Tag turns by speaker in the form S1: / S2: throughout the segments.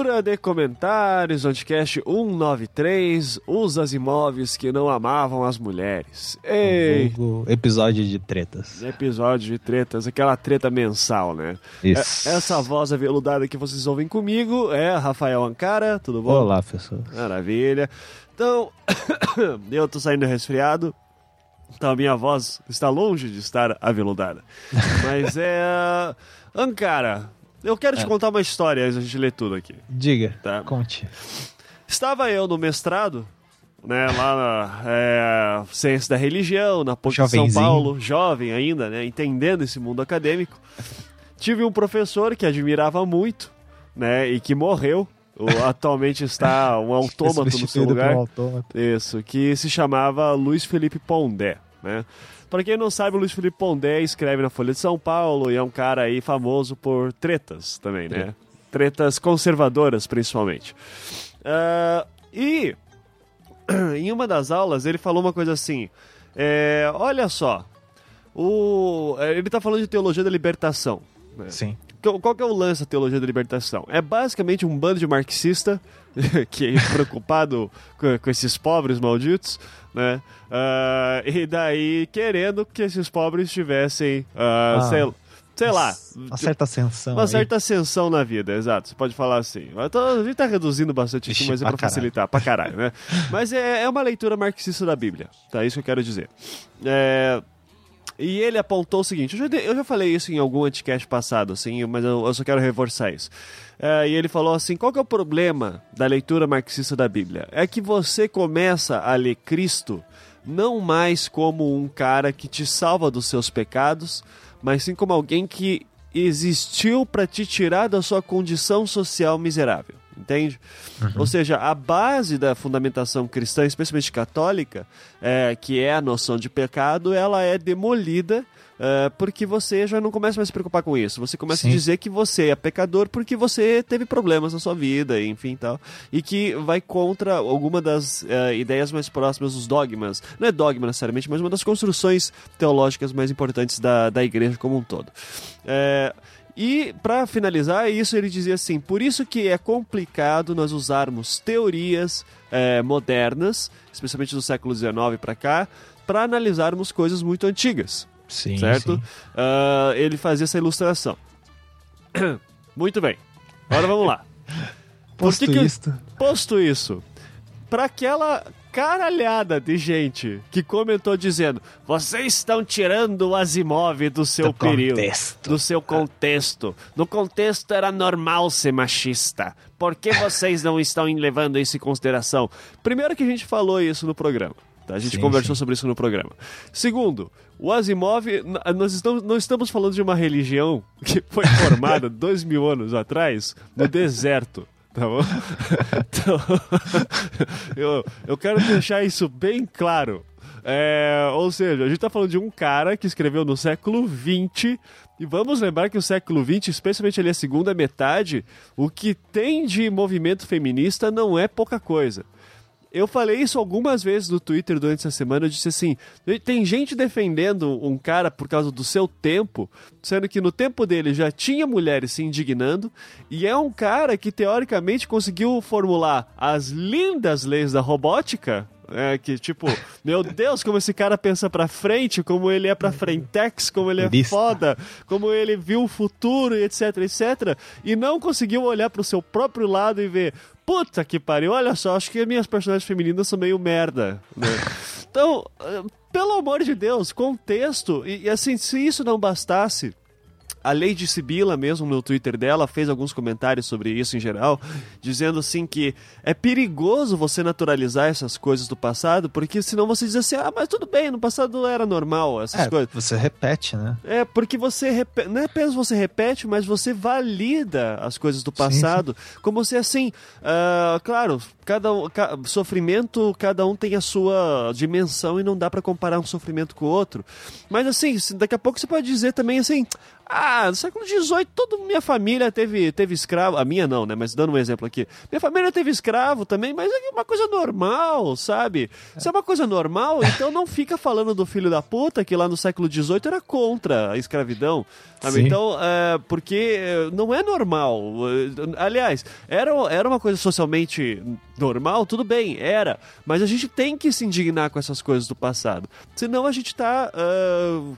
S1: Leitura de comentários, Anticast 193, os Asimovs que não amavam as mulheres. Ei!
S2: Episódio de tretas.
S1: Episódio de tretas, aquela treta mensal, né?
S2: Isso.
S1: É- essa voz aveludada que vocês ouvem comigo é Rafael Ancara, tudo bom?
S2: Olá, pessoas.
S1: Maravilha. Então, eu tô saindo resfriado. Então a minha voz está longe de estar aveludada. Mas é. Ancara, eu quero te
S2: É.
S1: contar uma história antes gente ler tudo aqui.
S2: Diga,
S1: Tá.
S2: conte.
S1: Estava eu no mestrado, né, lá na é, Ciência da Religião, na PUC de São. Paulo, jovem ainda, né, entendendo esse mundo acadêmico. Tive um professor que admirava muito, né, e que morreu. O- atualmente está um autômato no seu lugar.
S2: um autômato.
S1: Isso, que se chamava Luiz Felipe Pondé, né? Pra quem não sabe, o Luiz Felipe Pondé escreve na Folha de São Paulo e é um cara aí famoso por tretas também, né? Tretas conservadoras, principalmente. Ah, e em uma das aulas ele falou uma coisa assim: é, olha só, o, ele tá falando de teologia da libertação. né?
S2: Sim.
S1: Qual, qual que é o lance da teologia da libertação? É basicamente um bando de marxista que é preocupado com, com esses pobres malditos, né? Ah, e daí querendo que esses pobres tivessem, ah,
S2: Ah.
S1: sei, sei lá,
S2: Uma certa ascensão.
S1: uma
S2: aí.
S1: certa ascensão na vida, exato. Você pode falar assim. Tô- a gente tá reduzindo bastante
S2: Ixi,
S1: mas é
S2: pra
S1: pra facilitar, pra caralho, né? Mas é, é uma leitura marxista da Bíblia, tá? Isso que eu quero dizer. É, E ele apontou o seguinte: eu já, eu já falei isso em algum anticast passado, assim, mas eu, eu só quero reforçar isso. É, e ele falou assim: qual que é o problema da leitura marxista da Bíblia? É que você começa a ler Cristo não mais como um cara que te salva dos seus pecados, mas sim como alguém que existiu para te tirar da sua condição social miserável. Entende? Ou seja, a base da fundamentação cristã, especialmente católica, é, que é a noção de pecado, ela é demolida é, porque você já não começa mais a se preocupar com isso. Você começa a
S2: Sim.
S1: dizer que você é pecador porque você teve problemas na sua vida, enfim tal. E que vai contra alguma das é, ideias mais próximas dos dogmas. Não é dogma necessariamente, mas uma das construções teológicas mais importantes da, da igreja como um todo. É, e para finalizar isso, ele dizia assim: por isso que é complicado nós usarmos teorias é, modernas, especialmente do século XIX para cá, para analisarmos coisas muito antigas,
S2: Sim,
S1: certo?
S2: sim.
S1: Ah, ele fazia essa ilustração. muito bem. Agora vamos lá.
S2: Posto
S1: que que-
S2: isto,
S1: Posto isso, para aquela caralhada de gente que comentou dizendo: vocês estão tirando o Asimov do seu
S2: Do
S1: período,
S2: contexto."
S1: do seu contexto. No contexto era normal ser machista. Por que vocês não estão levando isso em consideração? Primeiro que a gente falou isso no programa. tá? A gente
S2: Sim,
S1: conversou
S2: sim.
S1: sobre isso no programa. Segundo, o Asimov, nós estamos, não estamos falando de uma religião que foi formada dois mil anos atrás no deserto. Tá bom? Então, eu, eu quero deixar isso bem claro. É, ou seja, a gente tá falando de um cara que escreveu no século XX. E vamos lembrar que o século XX, especialmente ali a segunda metade, o que tem de movimento feminista não é pouca coisa. Eu falei isso algumas vezes no Twitter durante essa semana. Eu disse assim: tem gente defendendo um cara por causa do seu tempo, sendo que no tempo dele já tinha mulheres se indignando, e é um cara que teoricamente conseguiu formular as lindas leis da robótica. É, que tipo, meu Deus, como esse cara pensa pra frente, como ele é pra frentex, como ele é
S2: Turista.
S1: foda, como ele viu o futuro e etc, etc, e não conseguiu olhar pro seu próprio lado e ver, puta que pariu, olha só, acho que as minhas personagens femininas são meio merda, né? Então, eh, pelo amor de Deus, contexto, e, e assim, se isso não bastasse, a Lady Sibila mesmo no Twitter dela fez alguns comentários sobre isso em geral, dizendo assim que é perigoso você naturalizar essas coisas do passado, porque senão você diz assim, ah, mas tudo bem, no passado era normal essas
S2: É,
S1: coisas.
S2: você repete, né?
S1: É, porque você repe- não é apenas você repete, mas você valida as coisas do passado, como se assim, ah, claro, cada um, ca- sofrimento, cada um tem a sua dimensão e não dá pra comparar um sofrimento com o outro. Mas assim, daqui a pouco você pode dizer também assim, ah, no século XVIII, toda minha família teve, teve escravo. A minha não, né? Mas dando um exemplo aqui. Minha família teve escravo também, mas é uma coisa normal, sabe? Se é uma coisa normal, então não fica falando do filho da puta que lá no século XVIII era contra a escravidão. Sabe? Então, é, porque não é normal. Aliás, era, era uma coisa socialmente normal, tudo bem, era. Mas a gente tem que se indignar com essas coisas do passado. Senão a gente tá. Uh,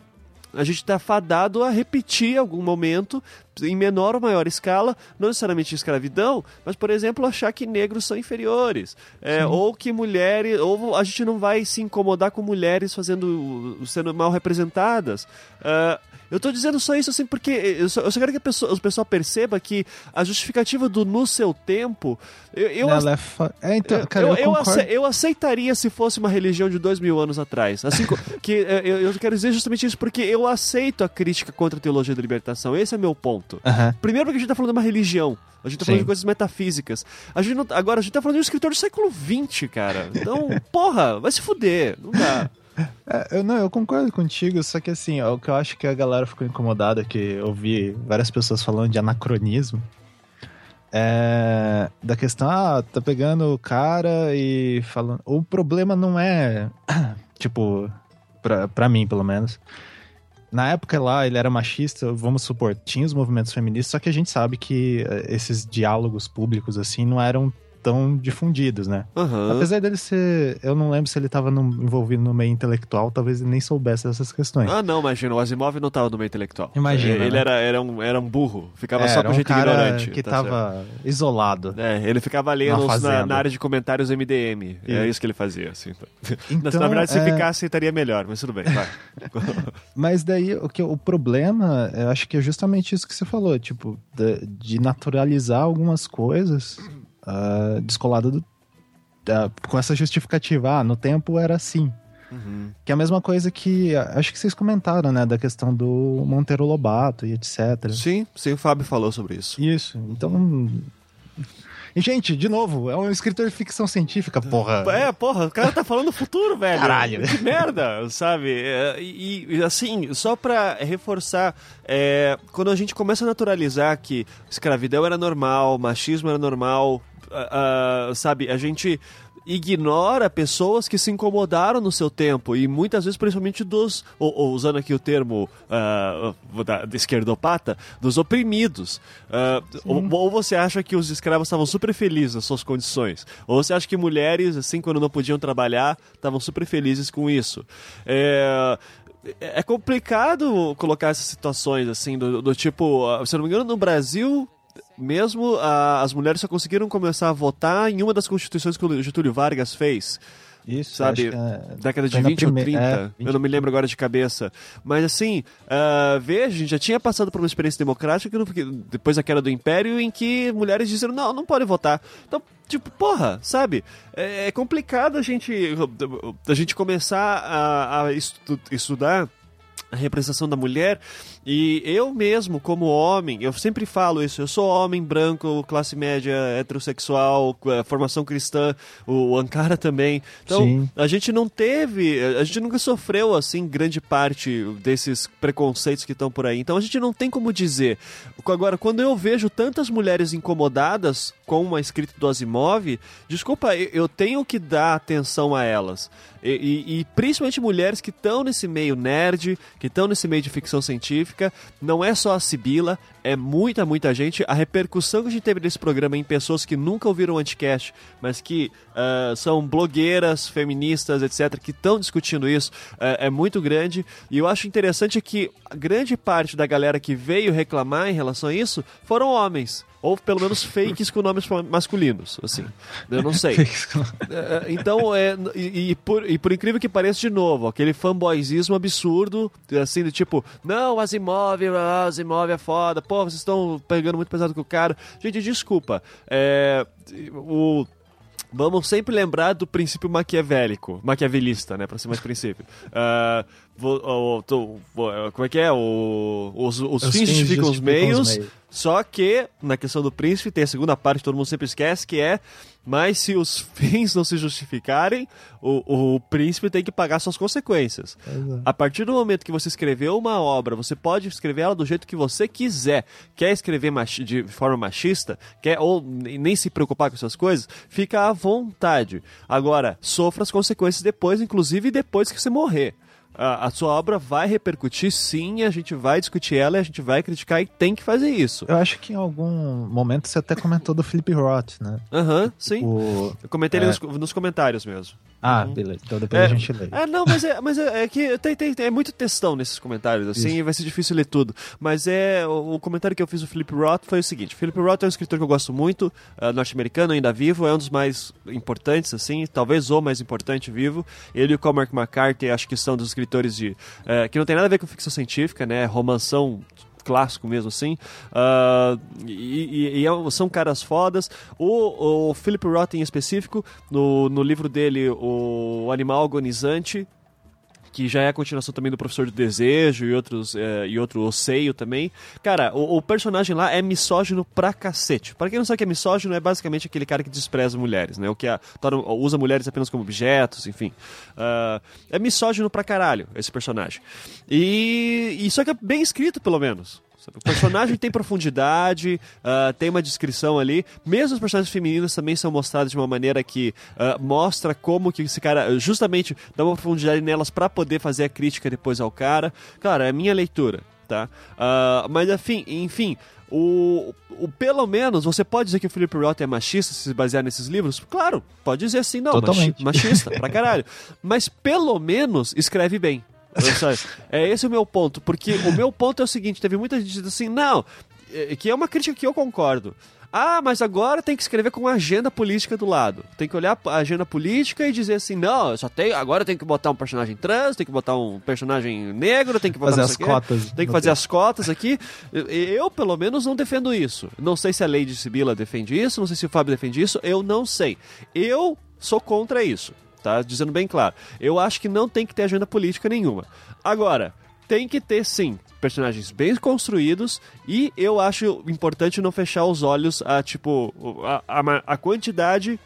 S1: a gente está fadado a repetir algum momento em menor ou maior escala, não necessariamente escravidão, mas, por exemplo, achar que negros são inferiores. É, ou que mulheres. Ou a gente não vai se incomodar com mulheres fazendo sendo mal representadas. Uh, eu estou dizendo só isso assim porque eu só, eu só quero que a pessoa, o pessoal perceba que a justificativa do no seu tempo. Eu, eu,
S2: Ela é, fa... é então, cara, eu,
S1: eu, ace, eu, aceitaria se fosse uma religião de dois mil anos atrás. Assim que eu, eu quero dizer justamente isso porque eu aceito a crítica contra a teologia da libertação. Esse é meu ponto.
S2: Uhum.
S1: Primeiro porque a gente está falando de uma religião. A gente tá falando Sim. de coisas metafísicas. A gente não, agora a gente tá falando de um escritor do século XX, cara. Então, porra, vai se fuder. Não dá.
S2: É, eu, não, eu concordo contigo, só que assim, o que eu acho que a galera ficou incomodada, que eu vi várias pessoas falando de anacronismo, é da questão, ah, tá pegando o cara e falando. O problema não é, tipo, pra, pra mim pelo menos. Na época lá, ele era machista, vamos supor, tinha os movimentos feministas, só que a gente sabe que eh, esses diálogos públicos, assim, não eram tão difundidos, né?
S1: Uhum.
S2: Apesar dele ser. Eu não lembro se ele estava envolvido no meio intelectual, talvez ele nem soubesse dessas questões.
S1: Ah, não, imagina. O Asimov não estava no meio intelectual.
S2: Imagina.
S1: Ele,
S2: né?
S1: era, era, um, era um burro, ficava
S2: é,
S1: só com
S2: um
S1: gente
S2: cara
S1: ignorante.
S2: que
S1: tá
S2: estava isolado.
S1: É, ele ficava lendo na, na, área de comentários MDM. E... É isso que ele fazia, assim. Então, na verdade, se é... ficasse, estaria melhor, mas tudo bem, vai.
S2: mas daí, o, que, o problema, eu acho que é justamente isso que você falou, tipo, de, de naturalizar algumas coisas uh, descolada do, com essa justificativa, ah, no tempo era assim.
S1: Uhum.
S2: Que é a mesma coisa que acho que vocês comentaram, né, da questão do Monteiro Lobato e etc.
S1: Sim, sim, o Fábio falou sobre isso.
S2: Isso. Então, e, gente, de novo, é um escritor de ficção científica, porra.
S1: É, porra, o cara tá falando do futuro, velho.
S2: Caralho.
S1: Que merda, sabe? É, e, e assim, só pra reforçar, é, quando a gente começa a naturalizar que escravidão era normal, machismo era normal, uh, sabe, a gente ignora pessoas que se incomodaram no seu tempo e muitas vezes principalmente dos ou, ou usando aqui o termo uh, da, da esquerdopata dos oprimidos. Uh, ou, ou, você acha que os escravos estavam super felizes nas suas condições? Ou você acha que mulheres assim quando não podiam trabalhar estavam super felizes com isso? É, é complicado colocar essas situações assim do, do tipo se não me engano no Brasil mesmo a, as mulheres só conseguiram começar a votar em uma das constituições que o Getúlio Vargas fez.
S2: Isso,
S1: sabe?
S2: É...
S1: Década de 20 prime... ou 30. É, 20... Eu não me lembro agora de cabeça. Mas assim, uh, veja, a gente já tinha passado por uma experiência democrática depois da queda do Império em que mulheres disseram, não, não pode votar. Então, tipo, porra, sabe? É, é complicado a gente, a gente começar a, a estu estudar a representação da mulher. E eu mesmo, como homem, eu sempre falo isso, eu sou homem branco, classe média, heterossexual, formação cristã, o Ankara também. Então,
S2: Sim.
S1: a gente não teve, a gente nunca sofreu, assim, grande parte desses preconceitos que estão por aí. Então, a gente não tem como dizer. Agora, quando eu vejo tantas mulheres incomodadas com uma escrita do Asimov, desculpa, eu tenho que dar atenção a elas. E, e, e principalmente mulheres que estão nesse meio nerd, que estão nesse meio de ficção científica. Não é só a Sibila, é muita, muita gente. A repercussão que a gente teve nesse programa em pessoas que nunca ouviram o Anticast, mas que uh, são blogueiras, feministas, etc., que estão discutindo isso, uh, é muito grande. E eu acho interessante que grande parte da galera que veio reclamar em relação a isso foram homens ou pelo menos fakes com nomes masculinos, assim. Eu não sei. É, é, então, é, e, e, por, e por incrível que pareça, de novo, aquele fanboyzismo absurdo, assim, do tipo, não, Asimov, Asimov é foda, pô, vocês estão pegando muito pesado com o cara. Gente, desculpa. É, o vamos sempre lembrar do princípio maquiavélico, maquiavelista, né, para ser mais princípio. Uh, como é que é? O, os, os, os fins, justificam, os meios, os meios. Só que, na questão do príncipe, tem a segunda parte que todo mundo sempre esquece, que é mas se os fins não se justificarem, o, o príncipe tem que pagar suas consequências. Exato. A partir do momento que você escreveu uma obra, você pode escrever ela do jeito que você quiser. Quer escrever de forma machista, quer ou nem se preocupar com essas coisas, fica à vontade. Agora, sofra as consequências depois, inclusive depois que você morrer a, a, sua obra vai repercutir sim, a gente vai discutir ela, a gente vai criticar e tem que fazer isso.
S2: Eu acho que em algum momento você até comentou do Philip Roth, né?
S1: Aham, uhum, sim. O... Eu comentei é... nos, nos comentários mesmo.
S2: Ah, uhum. beleza. Então depois é, a gente lê.
S1: É, não, mas é, mas é, é que tem, tem, tem, é muito textão nesses comentários, assim, Isso. e vai ser difícil ler tudo. Mas é. O, o, comentário que eu fiz do Philip Roth foi o seguinte: Philip Roth é um escritor que eu gosto muito, uh, norte-americano, ainda vivo, é um dos mais importantes, assim, talvez o mais importante vivo. Ele e o Cormac McCarthy, acho que são dos escritores de. Uh, que não tem nada a ver com ficção científica, né? Romanção clássico mesmo assim. Uh, e, e, e, é são caras fodas. O, o Philip Roth, em específico, no, no livro dele, O Animal Agonizante, que já é a continuação também do Professor do Desejo e outros é, e outro Oceio também. Cara, o, o, personagem lá é misógino pra cacete. Pra quem não sabe o que é misógino, é basicamente aquele cara que despreza mulheres, né? O que a, usa mulheres apenas como objetos, enfim. Uh, é misógino pra caralho esse personagem. E, e só que é bem escrito, pelo menos. O personagem tem profundidade, uh, tem uma descrição ali. Mesmo os personagens femininos também são mostrados de uma maneira que uh, mostra como que esse cara justamente dá uma profundidade nelas para poder fazer a crítica depois ao cara. Claro, é a minha leitura, tá? Uh, mas enfim, enfim o, o, pelo menos, você pode dizer que o Philip Roth é machista se basear nesses livros? Claro, pode dizer assim, não, Totalmente. machista, pra caralho. Mas pelo menos escreve bem. É esse o meu ponto, porque o meu ponto é o seguinte: teve muita gente dizendo assim, não, é, que é uma crítica que eu concordo. Ah, mas agora tem que escrever com agenda política do lado. Tem que olhar a agenda política e dizer assim, não, só tem, agora tem que botar um personagem trans, tem que botar um personagem negro, tem que botar
S2: fazer as cotas.
S1: Tem que fazer as cotas aqui. Eu, eu, pelo menos, não defendo isso. Não sei se a Lady Sibila defende isso, não sei se o Fábio defende isso, eu não sei. Eu sou contra isso tá? Dizendo bem claro. Eu acho que não tem que ter agenda política nenhuma. Agora, tem que ter sim personagens bem construídos e eu acho importante não fechar os olhos a tipo a, a, a quantidade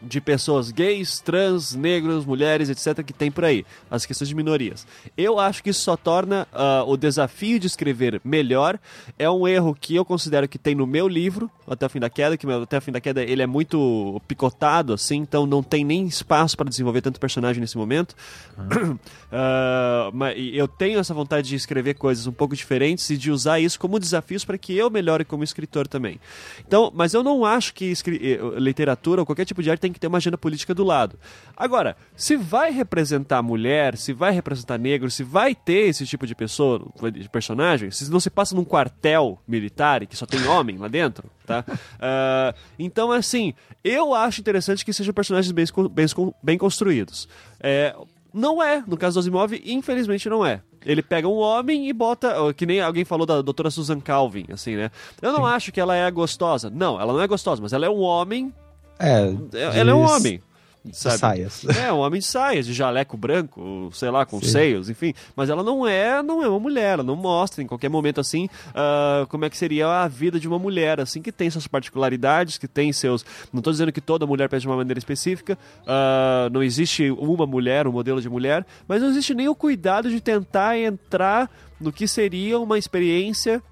S1: de pessoas gays, trans, negros, mulheres, etc., que tem por aí, as questões de minorias. Eu acho que isso só torna uh, o desafio de escrever melhor. É um erro que eu considero que tem no meu livro, Até o Fim da Queda, que Até o Fim da Queda ele é muito picotado, assim, então não tem nem espaço para desenvolver tanto personagem nesse momento. Uh, mas eu tenho essa vontade de escrever coisas um pouco diferentes e de usar isso como desafios para que eu melhore como escritor também. Então, mas eu não acho que eh, literatura ou qualquer tipo de arte tem que ter uma agenda política do lado. Agora, se vai representar mulher, se vai representar negro, se vai ter esse tipo de pessoa, de personagem, se não se passa num quartel militar e que só tem homem lá dentro, tá? Uh, então, assim, eu acho interessante que sejam personagens bem, bem, bem construídos. É, não é, no caso do Asimov, infelizmente não é. Ele pega um homem e bota. Que nem alguém falou da doutora Susan Calvin, assim, né? Eu não Sim. acho que ela é gostosa. Não, ela não é gostosa, mas ela é um homem
S2: é.
S1: Ela é um homem.
S2: Sabe? saias.
S1: É, um homem de saias, de jaleco branco, sei lá, com Sim. seios, enfim. Mas ela não é, não é uma mulher, ela não mostra em qualquer momento assim uh, como é que seria a vida de uma mulher, assim, que tem suas particularidades, que tem seus. Não estou dizendo que toda mulher pensa de uma maneira específica, uh, não existe uma mulher, um modelo de mulher, mas não existe nem o cuidado de tentar entrar no que seria uma experiência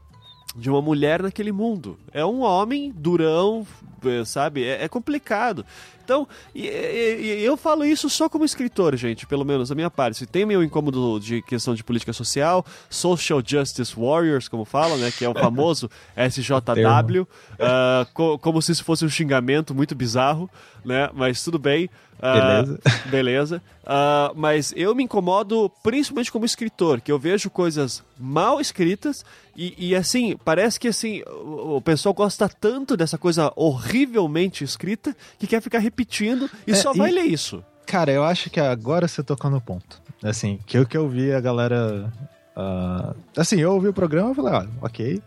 S1: de uma mulher naquele mundo. É um homem durão, é, sabe? É, é complicado. Então, e, e, eu falo isso só como escritor, gente, pelo menos da minha parte. Se tem meu incômodo de questão de política social, Social Justice Warriors, como fala, né? Que é o famoso SJW, uh, ah, co como se isso fosse um xingamento muito bizarro, né? Mas tudo bem.
S2: Beleza.
S1: Uh, beleza. Uh, mas eu me incomodo principalmente como escritor, que eu vejo coisas mal escritas e, e, assim, parece que assim, o, o, pessoal gosta tanto dessa coisa horrivelmente escrita que quer ficar repetindo e é, só vai e, ler isso.
S2: Cara, eu acho que agora você tocou no ponto. Assim, que o que eu vi a galera. Uh, assim, eu ouvi o programa e falei, ah, ok.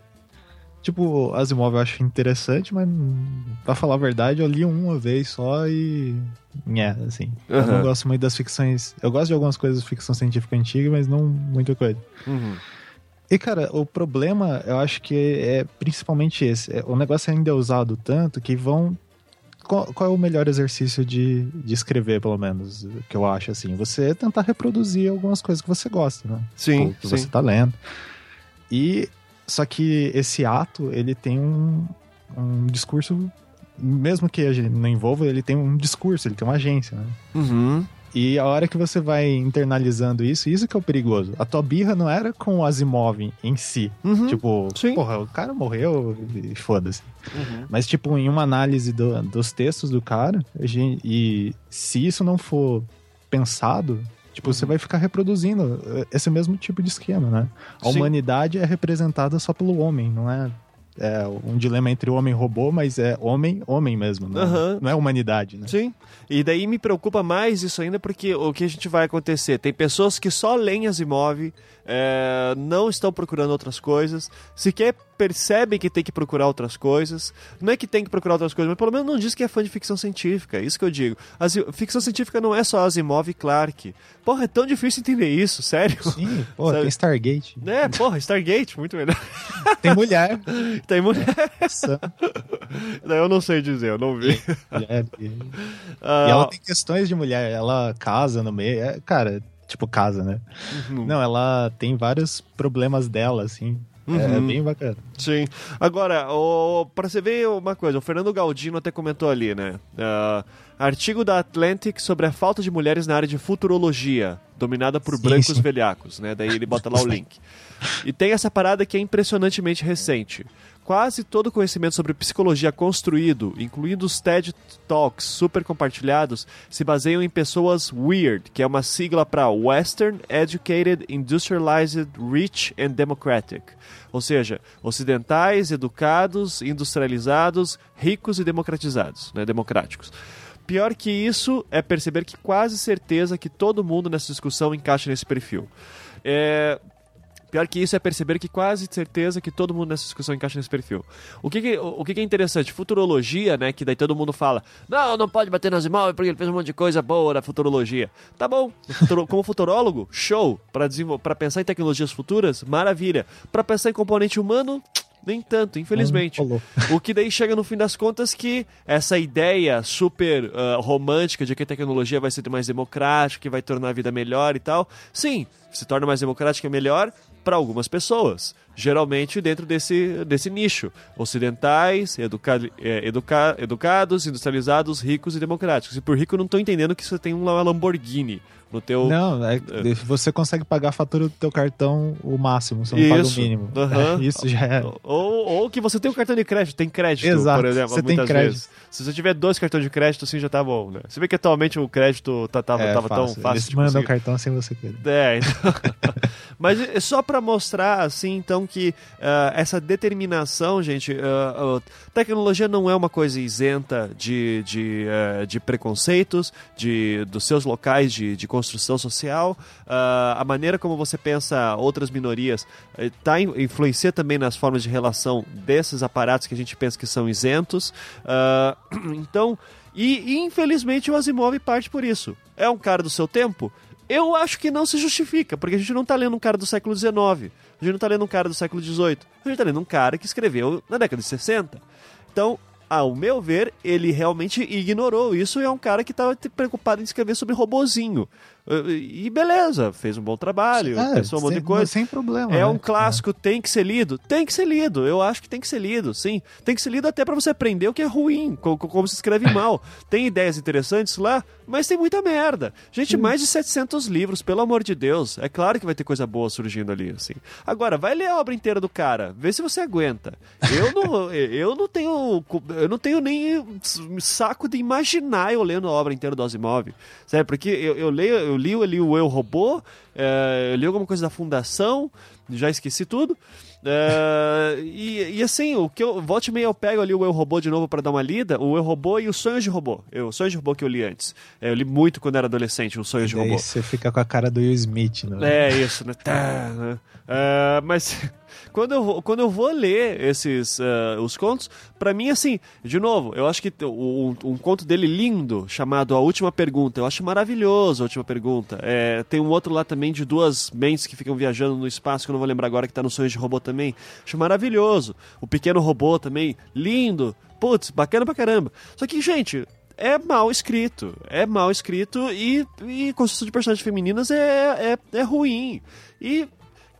S2: Tipo, Asimov eu acho interessante, mas pra falar a verdade, eu li uma vez só e. É, assim. Eu
S1: Aham.
S2: não gosto muito das ficções. Eu gosto de algumas coisas de ficção científica antiga, mas não muita coisa.
S1: Uhum.
S2: E, cara, o problema, eu acho que é principalmente esse. É, O negócio ainda é usado tanto que vão. Qual, qual é o melhor exercício de, de escrever, pelo menos, que eu acho, assim? Você tentar reproduzir algumas coisas que você gosta, né?
S1: Sim,
S2: Tipo, que
S1: sim.
S2: você tá lendo. E. Só que esse ato, ele tem um, um discurso. Mesmo que a gente não envolva, ele tem um discurso, ele tem uma agência, né?
S1: Uhum.
S2: E a hora que você vai internalizando isso, isso que é o perigoso. A tua birra não era com o Asimov em si.
S1: Uhum.
S2: Tipo,
S1: Sim.
S2: porra, o cara morreu e foda-se.
S1: Uhum.
S2: Mas, tipo, em uma análise do- dos textos do cara, gente- e se isso não for pensado, tipo,
S1: Uhum.
S2: você vai ficar reproduzindo eh, esse mesmo tipo de esquema, né? A
S1: Sim.
S2: humanidade é representada só pelo homem, não é, é um dilema entre homem e robô, mas é homem, homem mesmo, não,
S1: Aham.
S2: não é humanidade, né?
S1: Sim. E daí me preocupa mais isso ainda porque o que a gente vai acontecer? Tem pessoas que só leem Asimov, é, não estão procurando outras coisas, sequer percebem que tem que procurar outras coisas. Não é que tem que procurar outras coisas, mas pelo menos não diz que é fã de ficção científica. É isso que eu digo. Ficção científica não é só Asimov e Clarke. Porra, é tão difícil entender isso, sério.
S2: Sim,
S1: Sabe?
S2: tem Stargate.
S1: É, porra, Stargate, muito melhor.
S2: Tem mulher.
S1: Tem mulher. Daí eu não sei dizer, eu não vi.
S2: mulher. E,
S1: Ah,
S2: e ela tem questões de mulher. Ela casa no meio. é, cara, tipo, casa, né?
S1: uhum.
S2: Não, ela tem vários problemas dela, assim. É, é
S1: Uhum.
S2: bem bacana.
S1: Sim. Agora, o, pra você ver uma coisa, o Fernando Galdino até comentou ali, né? Ah, artigo da Atlantic sobre a falta de mulheres na área de futurologia, dominada por
S2: Sim,
S1: brancos
S2: sim.
S1: velhacos, né? Daí ele bota lá o link. E tem essa parada que é impressionantemente recente. Quase todo o conhecimento sobre psicologia construído, incluindo os TED Talks super compartilhados, se baseiam em pessoas weird, que é uma sigla para Western Educated, Industrialized, Rich and Democratic. Ou seja, ocidentais, educados, industrializados, ricos e democratizados, né, democráticos. Pior que isso é perceber que quase certeza que todo mundo nessa discussão encaixa nesse perfil. É, Pior que isso é perceber que quase certeza que todo mundo nessa discussão encaixa nesse perfil. O que, que- o que, que é interessante? Futurologia, né? Que daí todo mundo fala: não, não pode bater nas imóveis porque ele fez um monte de coisa boa na futurologia. Tá bom. Futuro- como futurólogo, show. Para pensar em tecnologias futuras, maravilha. Para pensar em componente humano, nem tanto, infelizmente.
S2: Rolou.
S1: O que daí chega no fim das contas que essa ideia super ah, romântica de que a tecnologia vai ser mais democrática, que vai tornar a vida melhor e tal, sim, se torna mais democrática e melhor para algumas pessoas. Geralmente dentro desse, desse nicho. Ocidentais, educa eh, educa educados, industrializados, ricos e democráticos. E por rico não estou entendendo que você tem uma Lamborghini no teu...
S2: Não, é, você consegue pagar a fatura do teu cartão o máximo, você não paga o
S1: Isso.
S2: mínimo.
S1: Aham.
S2: É, isso já é.
S1: Ou, ou que você tem um cartão de crédito, tem crédito,
S2: Exato,
S1: por exemplo,
S2: você tem
S1: muitas vezes. Se você tiver dois cartões de crédito, assim já tá bom, né? Você vê que atualmente o crédito tá, tava,
S2: é
S1: tava tão
S2: fácil.
S1: fácil
S2: Eles
S1: de
S2: mandam o
S1: conseguir.
S2: cartão sem você querer.
S1: É, então... Mas é só pra mostrar, assim, então, que ah, essa determinação, gente, ah, ah, tecnologia não é uma coisa isenta de, de, eh, de preconceitos, de, dos seus locais de, de construção social. Ah, a maneira como você pensa outras minorias eh, tá, in- influencia também nas formas de relação desses aparatos que a gente pensa que são isentos. Ah, então, e, infelizmente o Asimov parte por isso. É um cara do seu tempo? Eu acho que não se justifica, porque a gente não tá lendo um cara do século XIX, a gente não tá lendo um cara do século XVIII, a gente tá lendo um cara que escreveu na década de 60. Então, ao meu ver, ele realmente ignorou isso e é um cara que estava preocupado em escrever sobre robozinho. E beleza, fez um bom trabalho,
S2: É,
S1: pensou um monte de coisa.
S2: sem problema.
S1: É
S2: né?
S1: um clássico, tem que ser lido? Tem que ser lido. Eu acho que tem que ser lido, sim. Tem que ser lido até pra você aprender o que é ruim, co- co- como se escreve mal. Tem ideias interessantes lá, mas tem muita merda. Gente, mais de 700 livros, pelo amor de Deus. É claro que vai ter coisa boa surgindo ali, assim. Agora, vai ler a obra inteira do cara, vê se você aguenta. Eu não, eu não tenho, eu não tenho nem saco de imaginar eu lendo a obra inteira do Asimov. Sabe? Porque eu, eu leio, eu li ali o Eu Robô, é, eu li alguma coisa da Fundação, já esqueci tudo. É, e, e assim, o que eu volte e meia eu pego ali o Eu Robô de novo para dar uma lida, o Eu Robô e os Sonhos de Robô. Eu, o Sonhos de Robô que eu li antes. É, eu li muito quando era adolescente, os Sonhos de Robô.
S2: você fica com a cara do Will Smith, né?
S1: É isso, né? Tá, né? É, mas Quando eu, vou- quando eu vou ler esses ah, os contos, pra mim, assim, de novo, eu acho que um, um conto dele lindo, chamado A Última Pergunta, eu acho maravilhoso a Última Pergunta. É, tem um outro lá também de duas mentes que ficam viajando no espaço, que eu não vou lembrar agora, que tá no Sonhos de Robô também. Acho maravilhoso. O Pequeno Robô também, lindo. Putz, bacana pra caramba. Só que, gente, é mal escrito. É mal escrito e, e construção de personagens femininas é, é, é ruim. E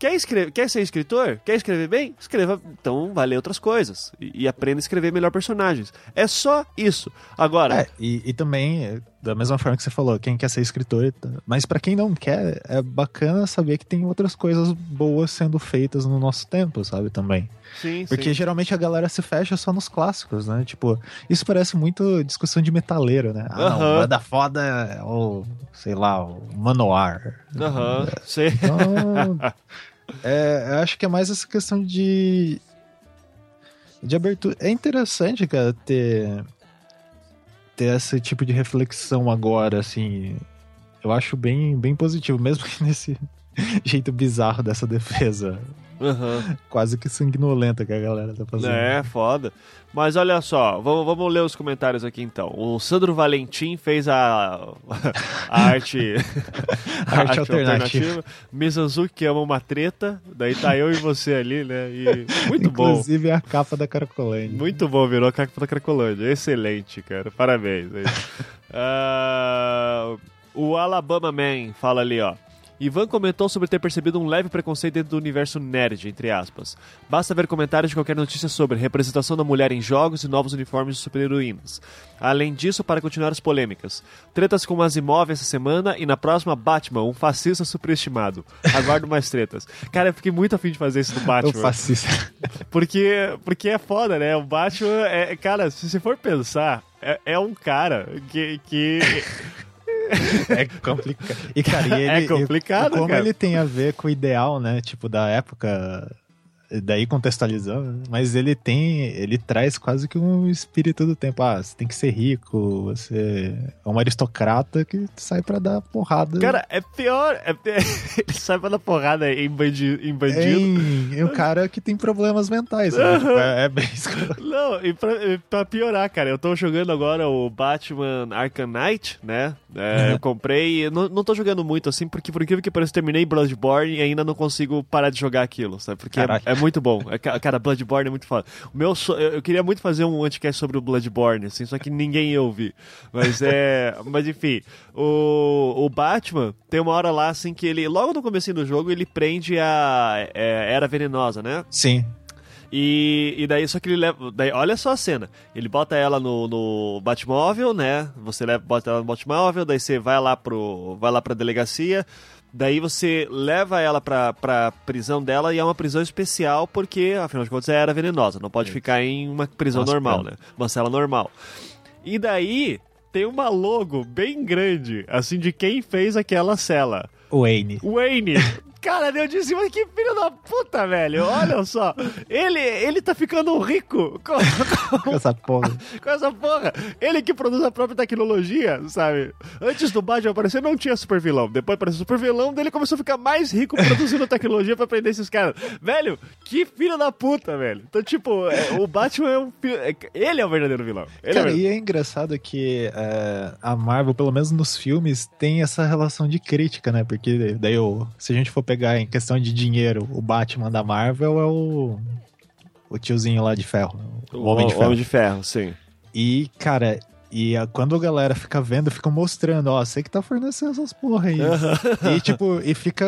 S1: quer, escrever, quer ser escritor? Quer escrever bem? Escreva. Então vai ler outras coisas. E, e aprenda a escrever melhor personagens. É só isso. Agora.
S2: É, e, e também, é, da mesma forma que você falou, quem quer ser escritor, mas pra quem não quer, é bacana saber que tem outras coisas boas sendo feitas no nosso tempo, sabe, também.
S1: sim,
S2: Porque
S1: sim.
S2: geralmente a galera se fecha só nos clássicos, né? Tipo, isso parece muito discussão de metaleiro, né? Ah, não,
S1: Aham.
S2: banda foda é o, sei lá, o Manoar.
S1: Aham, sei.
S2: Então, é, eu acho que é mais essa questão de. de abertura. É interessante, cara, ter. ter esse tipo de reflexão agora, assim. Eu acho bem, bem positivo, mesmo que nesse jeito bizarro dessa defesa
S1: Aham.
S2: quase que sanguinolenta que a galera tá fazendo.
S1: É, foda. Mas olha só, vamos, vamos ler os comentários aqui então. O Sandro Valentim fez a, a arte, a
S2: Arte alternativa.
S1: Mizanzuki que ama uma treta. Daí tá eu e você ali, né? E muito bom.
S2: Inclusive é a capa da Caracolândia.
S1: Muito bom, virou a capa da Cracolândia. Excelente, cara. Parabéns. Ah, o Alabama Man fala ali, ó. Ivan comentou sobre ter percebido um leve preconceito dentro do universo nerd, entre aspas. Basta ver comentários de qualquer notícia sobre representação da mulher em jogos e novos uniformes de super-heroínas. Além disso, para continuar as polêmicas. Tretas com Asimov essa semana e na próxima Batman, um fascista superestimado. Aguardo mais tretas. Cara, eu fiquei muito afim de fazer isso
S2: Eu
S1: Batman.
S2: fascista.
S1: Porque, porque é foda, né? O Batman é. Cara, se você for pensar, é, é um cara que. que
S2: É complicado. E, cara, e
S1: É
S2: ele,
S1: complicado,
S2: e como
S1: cara.
S2: ele tem a ver com o ideal, né? Tipo, da época. Daí contextualizando, né? mas ele tem. Ele traz quase que um espírito do tempo. Ah, você tem que ser rico, você é um aristocrata que sai pra dar porrada.
S1: cara, é pior. É, ele sai pra dar porrada em, bandi, em bandido.
S2: em, em um cara que tem problemas mentais. né? Tipo, é, é bem.
S1: Não, e pra, e pra piorar, cara, eu tô jogando agora o Batman Arkham Knight, né? É, eu comprei, não, não tô jogando muito assim, porque por incrível que pareça, terminei Bloodborne e ainda não consigo parar de jogar aquilo, sabe? Porque é, é muito bom. É, ca- cara, Bloodborne é muito foda. O meu so- eu, eu queria muito fazer um anticast sobre o Bloodborne, assim, só que ninguém ia ouvir. Mas é. mas enfim, o, o Batman tem uma hora lá, assim, que ele, logo no começo do jogo, ele prende a é, Era Venenosa, né?
S2: Sim.
S1: E, e daí, só que ele leva. Daí, olha só a cena. Ele bota ela no, no Batmóvel, né? Você leva, bota ela no Batmóvel, daí você vai lá pro. Vai lá pra delegacia. Daí você leva ela pra, pra prisão dela e é uma prisão especial porque, afinal de contas, ela era venenosa. Não pode ficar em uma prisão
S2: Nossa,
S1: normal,
S2: cara.
S1: né? Uma cela normal. E daí tem uma logo bem grande, assim, de quem fez aquela cela.
S2: Wayne.
S1: Wayne. Cara, eu disse, mas que filho da puta, velho. Olha só. Ele, ele tá ficando rico com,
S2: Com essa porra.
S1: com essa porra. Ele que produz a própria tecnologia, sabe? Antes do Batman aparecer, não tinha super vilão. Depois apareceu super vilão, daí ele começou a ficar mais rico produzindo tecnologia pra prender esses caras. Velho, que filho da puta, velho. Então, tipo, é, o Batman é um filho. é- ele é o verdadeiro vilão. Ele é
S2: Cara,
S1: verdadeiro-
S2: e é engraçado que é, a Marvel, pelo menos nos filmes, tem essa relação de crítica, né? Porque daí, se a gente for pegar em questão de dinheiro, o Batman da Marvel é o, o tiozinho lá de ferro. O, Homem de Ferro.
S1: Homem de Ferro, sim.
S2: E, cara, e quando a galera fica vendo, fica mostrando, ó, você que tá fornecendo essas porra aí. e, tipo, e fica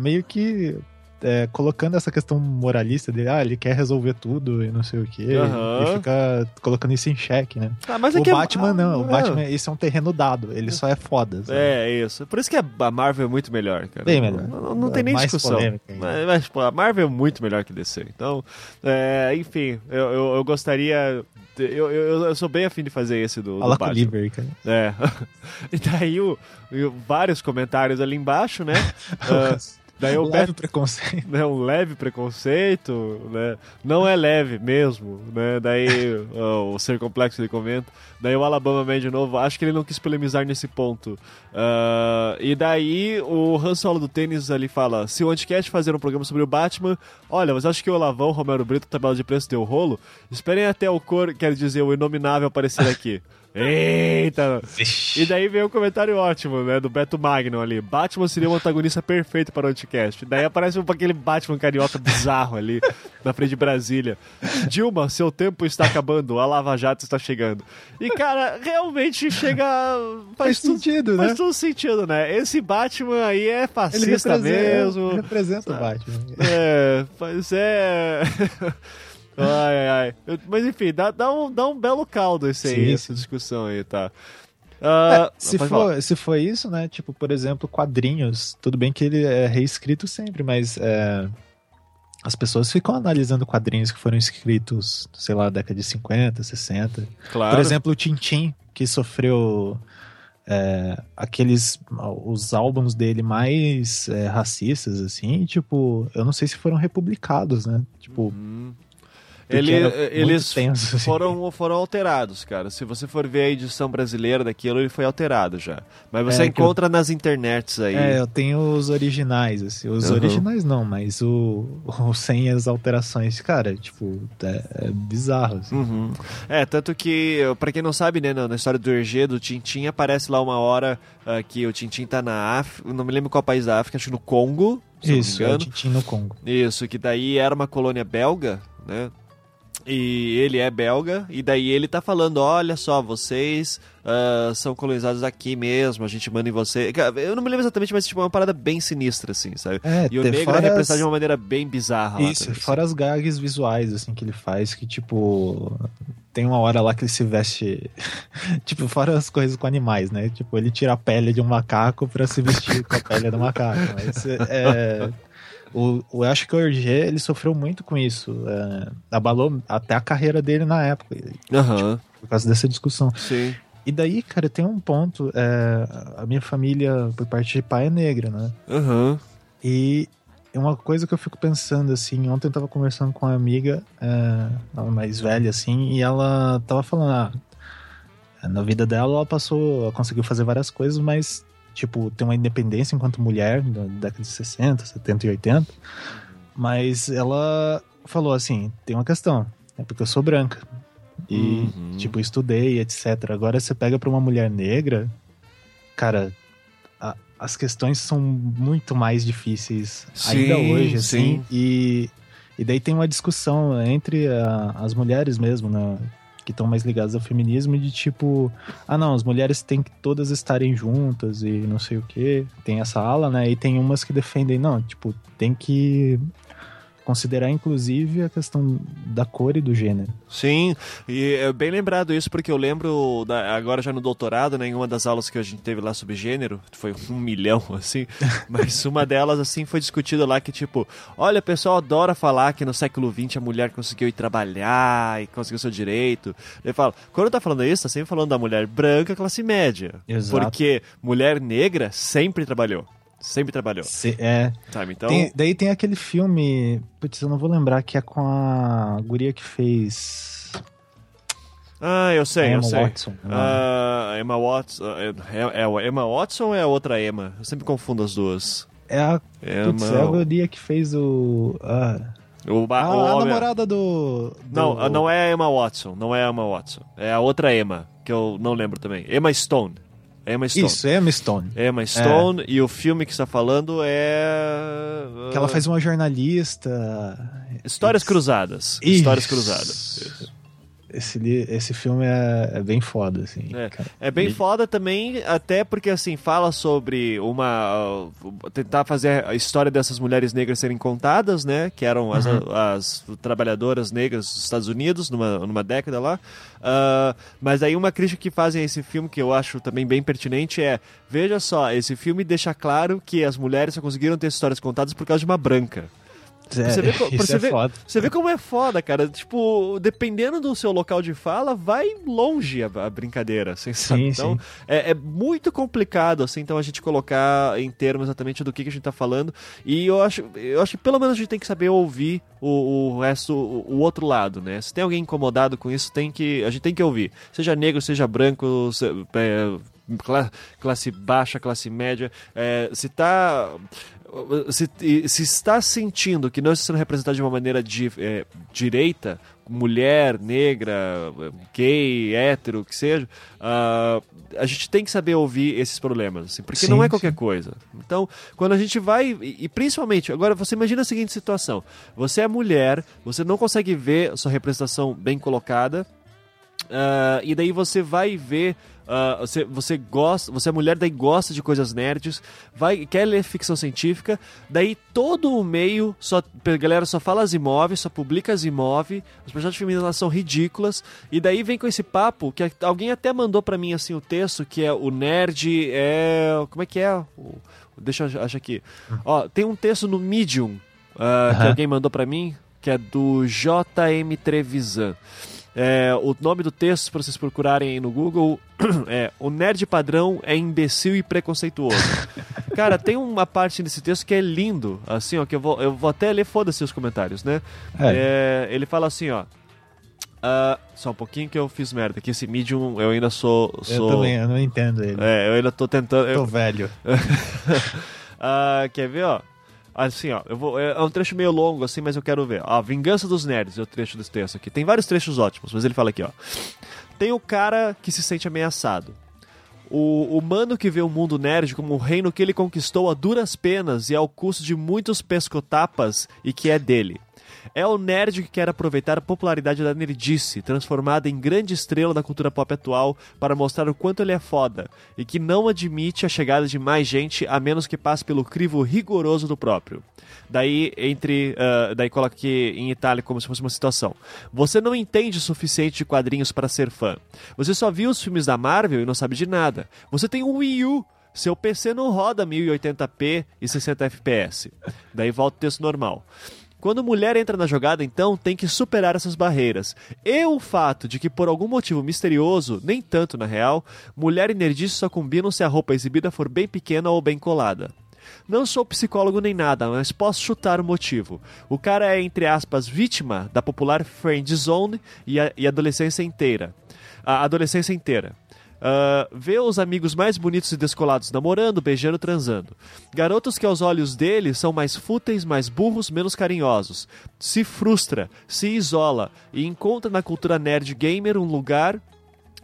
S2: meio que é, colocando essa questão moralista dele, ah, ele quer resolver tudo e não sei o quê.
S1: Aham.
S2: E fica colocando isso em xeque, né?
S1: Ah, mas
S2: o
S1: é que
S2: Batman não, o
S1: ah,
S2: Batman, isso é um terreno dado, ele só é foda. sabe?
S1: É, isso. Por isso que a Marvel é muito melhor, cara.
S2: Bem melhor.
S1: Não, não- não tem nem
S2: Mais
S1: discussão.
S2: polêmica.
S1: Mas, mas, pô, a Marvel é muito melhor que DC. Então, é, enfim, eu, eu, eu gostaria. Eu, eu, eu sou bem afim de fazer esse do, do
S2: Fala com o
S1: Batman.
S2: Liber, cara.
S1: É. E daí o, o- vários comentários ali embaixo, né? Ah, Daí
S2: Um leve preconceito.
S1: né, um leve preconceito, né? Não é leve mesmo, né? Daí ó, o ser complexo ele comenta. Daí o Alabama Man de novo, acho que ele não quis polemizar nesse ponto. Ah, e daí o Han Solo do tênis ali fala: se o Anticast fazer um programa sobre o Batman, olha, mas acho que o Lavão, Romero Brito, tabela de preço deu rolo. Esperem até o cor, quer dizer, o inominável aparecer aqui. Eita! E daí veio um comentário ótimo, né, do Beto Magno ali. Batman seria o antagonista perfeito para o Anticast. Daí aparece um, aquele Batman carioca bizarro ali, na frente de Brasília. Dilma, seu tempo está acabando, a Lava Jato está chegando. E, cara, realmente chega...
S2: Faz
S1: tudo-
S2: sentido,
S1: Faz
S2: né?
S1: todo sentido, né? Esse Batman aí é
S2: Ele
S1: fascista
S2: representa,
S1: mesmo.
S2: ele representa o Batman.
S1: É, mas é. ai, ai, ai. Mas enfim, dá, dá, um, dá um belo caldo esse aí,
S2: Sim,
S1: essa discussão aí, tá? Ah,
S2: É, se,
S1: pode falar.
S2: for, se for isso, né? Tipo, por exemplo, quadrinhos. Tudo bem que ele é reescrito sempre, mas é, as pessoas ficam analisando quadrinhos que foram escritos, sei lá, década de 50, 60.
S1: Claro.
S2: Por exemplo, o Tintin, que sofreu é, aqueles. os álbuns dele mais é, racistas, assim, tipo, eu não sei se foram republicados, né? Tipo,
S1: Hum. Ele,
S2: muito
S1: eles
S2: tenso, assim.
S1: foram, foram alterados, cara. Se você for ver a edição brasileira daquilo, ele foi alterado já. Mas você
S2: É, que eu-
S1: encontra nas internets aí.
S2: É, eu tenho os originais, assim. Os
S1: Uhum.
S2: originais não, mas o, o sem as alterações. Cara, tipo, é, é bizarro, assim.
S1: Uhum. É, tanto que, pra quem não sabe, né, na história do Hergé, do Tintin, aparece lá uma hora ah, que o Tintin tá na África, não me lembro qual país da África, acho que no Congo, se eu não me
S2: Isso, é o. Tintin no Congo.
S1: Isso, que daí era uma colônia belga, né? E ele é belga, e daí ele tá falando: olha só, vocês ah, são colonizados aqui mesmo, a gente manda em você. Eu não me lembro exatamente, mas tipo, é uma parada bem sinistra, assim, sabe?
S2: É,
S1: E o negro
S2: fora
S1: é representado
S2: as-
S1: de uma maneira bem bizarra lá
S2: Isso,
S1: também,
S2: fora as gags visuais, assim, que ele faz, que, tipo, tem uma hora lá que ele se veste. tipo, fora as coisas com animais, né? Tipo, ele tira a pele de um macaco pra se vestir com a pele do macaco. Mas é. O, o- eu acho que o Hergé, ele sofreu muito com isso. é, abalou até a carreira dele na época,
S1: assim. Aham,
S2: por causa dessa discussão.
S1: sim.
S2: E daí, cara, tem um ponto. é, a minha família, por parte de pai, é negra, né?
S1: Aham.
S2: E é uma coisa que eu fico pensando, assim, ontem eu tava conversando com uma amiga, é, mais velha, assim, e ela tava falando, ah, na vida dela ela passou, ela conseguiu fazer várias coisas, mas, tipo, tem uma independência enquanto mulher, na década de 60, 70 e 80, mas ela falou assim, tem uma questão, é porque eu sou branca, e,
S1: Uhum.
S2: tipo, estudei, etc. Agora você pega pra uma mulher negra, cara, a- as questões são muito mais difíceis ainda
S1: Sim,
S2: hoje, assim.
S1: sim.
S2: E, e daí tem uma discussão entre a- as mulheres mesmo, né? Que estão mais ligadas ao feminismo, de tipo, ah não, as mulheres têm que todas estarem juntas e não sei o que. Tem essa ala, né? E tem umas que defendem, não, tipo, tem que considerar inclusive a questão da cor e do gênero.
S1: Sim, e é bem lembrado isso porque eu lembro, da- agora já no doutorado, né, em uma das aulas que a gente teve lá sobre gênero, foi um milhão, assim, mas uma delas, assim, foi discutida lá que, tipo, olha, o pessoal adora falar que no século XX a mulher conseguiu ir trabalhar e conseguiu seu direito. Ele fala, quando tá falando isso, tá sempre falando da mulher branca, classe média.
S2: Exato.
S1: Porque mulher negra sempre trabalhou. Sempre trabalhou,
S2: Se- é,
S1: sabe? Então,
S2: Tem- daí tem aquele filme, putz, eu não vou lembrar, que é com a guria que fez
S1: ah, eu sei,
S2: a
S1: eu
S2: Emma
S1: sei.
S2: Watson.
S1: Ah, Emma Watson. É, é, é a Emma Watson ou é a outra Emma? Eu sempre confundo as duas.
S2: é a,
S1: Emma.
S2: putz, é a guria que fez o... ah,
S1: o, ba-
S2: a,
S1: o
S2: a
S1: homem-
S2: namorada do, do-
S1: Não, não é a Emma Watson. Não é a Emma Watson. É a outra Emma, que eu não lembro também. Emma Stone. Emma Stone.
S2: Isso, é Emma Stone.
S1: Emma Stone. E o filme que está falando é.
S2: Que ela faz uma jornalista...
S1: Histórias
S2: Isso.
S1: Cruzadas.
S2: Isso.
S1: Histórias Cruzadas. Isso.
S2: Esse, esse filme é, é bem foda, assim.
S1: É, é bem
S2: E-
S1: foda também, até porque assim, fala sobre uma. uh, tentar fazer a história dessas mulheres negras serem contadas, né? Que eram as,
S2: Uhum.
S1: as trabalhadoras negras dos Estados Unidos, numa, numa década lá. Ah, mas aí uma crítica que fazem a esse filme, que eu acho também bem pertinente, é: veja só, esse filme deixa claro que as mulheres só conseguiram ter histórias contadas por causa de uma branca.
S2: É,
S1: Você vê, co- você
S2: é
S1: vê-. Você vê como é foda, cara. Tipo, dependendo do seu local de fala, vai longe a, a brincadeira, assim, sabe?
S2: Sim,
S1: Então,
S2: sim.
S1: é, é muito complicado, assim, então a gente colocar em termos exatamente do que, que a gente tá falando. E eu acho, eu acho que pelo menos a gente tem que saber ouvir o, o resto, o, o outro lado, né? Se tem alguém incomodado com isso, tem que, a gente tem que ouvir. Seja negro, seja branco, se- é, cla- classe baixa, classe média. É, se tá se, se está sentindo que não está sendo representado de uma maneira de, é, direita, mulher, negra, gay, hétero, o que seja, ah, a gente tem que saber ouvir esses problemas, assim, porque
S2: Sim,
S1: não é
S2: sim.
S1: qualquer coisa. Então, quando a gente vai, e, e principalmente, agora você imagina a seguinte situação: você é mulher, você não consegue ver sua representação bem colocada, ah, e daí você vai ver. ah, você, você gosta, você é mulher, daí gosta de coisas nerds, vai, quer ler ficção científica, daí todo o meio, só, a galera só fala as imóveis, só publica as imóveis, os personagens femininos elas são ridículas, e daí vem com esse papo que alguém até mandou pra mim assim o texto, que é o nerd é. Como é que é? O- deixa eu achar aqui. Ó, tem um texto no Medium ah, que
S2: Aham.
S1: alguém mandou pra mim, que é do JM Trevisan. É, o nome do texto, para vocês procurarem aí no Google, é O Nerd Padrão é imbecil e preconceituoso. Cara, tem uma parte nesse texto que é lindo, assim, ó, que eu vou, eu vou até ler, foda-se os comentários, né? É, ele fala assim, ó. ah, só um pouquinho que eu fiz merda, que esse Medium eu ainda sou.
S2: Eu
S1: sou
S2: também, eu não entendo ele.
S1: É, eu ainda tô tentando. eu-
S2: Tô velho.
S1: Ah, quer ver, ó? Assim, ó, eu vou, é é um trecho meio longo, assim, mas eu quero ver. A Vingança dos Nerds é o trecho desse texto aqui. Tem vários trechos ótimos, mas ele fala aqui, ó. Tem o cara que se sente ameaçado. O humano que vê o mundo nerd como um reino que ele conquistou a duras penas e ao custo de muitos pescotapas e que é dele. É o nerd que quer aproveitar a popularidade da nerdice, transformada em grande estrela da cultura pop atual, para mostrar o quanto ele é foda, e que não admite a chegada de mais gente a menos que passe pelo crivo rigoroso do próprio. Daí, entre. ah, daí coloca aqui em itálico como se fosse uma situação. Você não entende o suficiente de quadrinhos para ser fã. Você só viu os filmes da Marvel e não sabe de nada. Você tem um Wii U. Seu PC não roda 1080p e 60 FPS. Daí volta o texto normal. Quando mulher entra na jogada, então, tem que superar essas barreiras. E o fato de que, por algum motivo misterioso, nem tanto na real, mulher e nerdice só combinam se a roupa exibida for bem pequena ou bem colada. Não sou psicólogo nem nada, mas posso chutar o motivo. O cara é, entre aspas, vítima da popular friend zone e a, e adolescência inteira. A adolescência inteira. Ah, vê os amigos mais bonitos e descolados namorando, beijando, transando. Garotos que aos olhos dele são mais fúteis, mais burros, menos carinhosos. Se frustra, se isola e encontra na cultura nerd gamer um lugar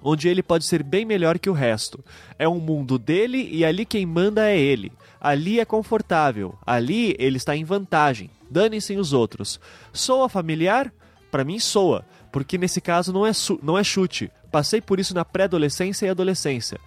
S1: onde ele pode ser bem melhor que o resto. É um mundo dele e ali quem manda é ele. Ali é confortável, ali ele está em vantagem. Danem-se os outros. Soa familiar? Pra mim soa, porque nesse caso não é, não é chute. Passei por isso na pré-adolescência e adolescência.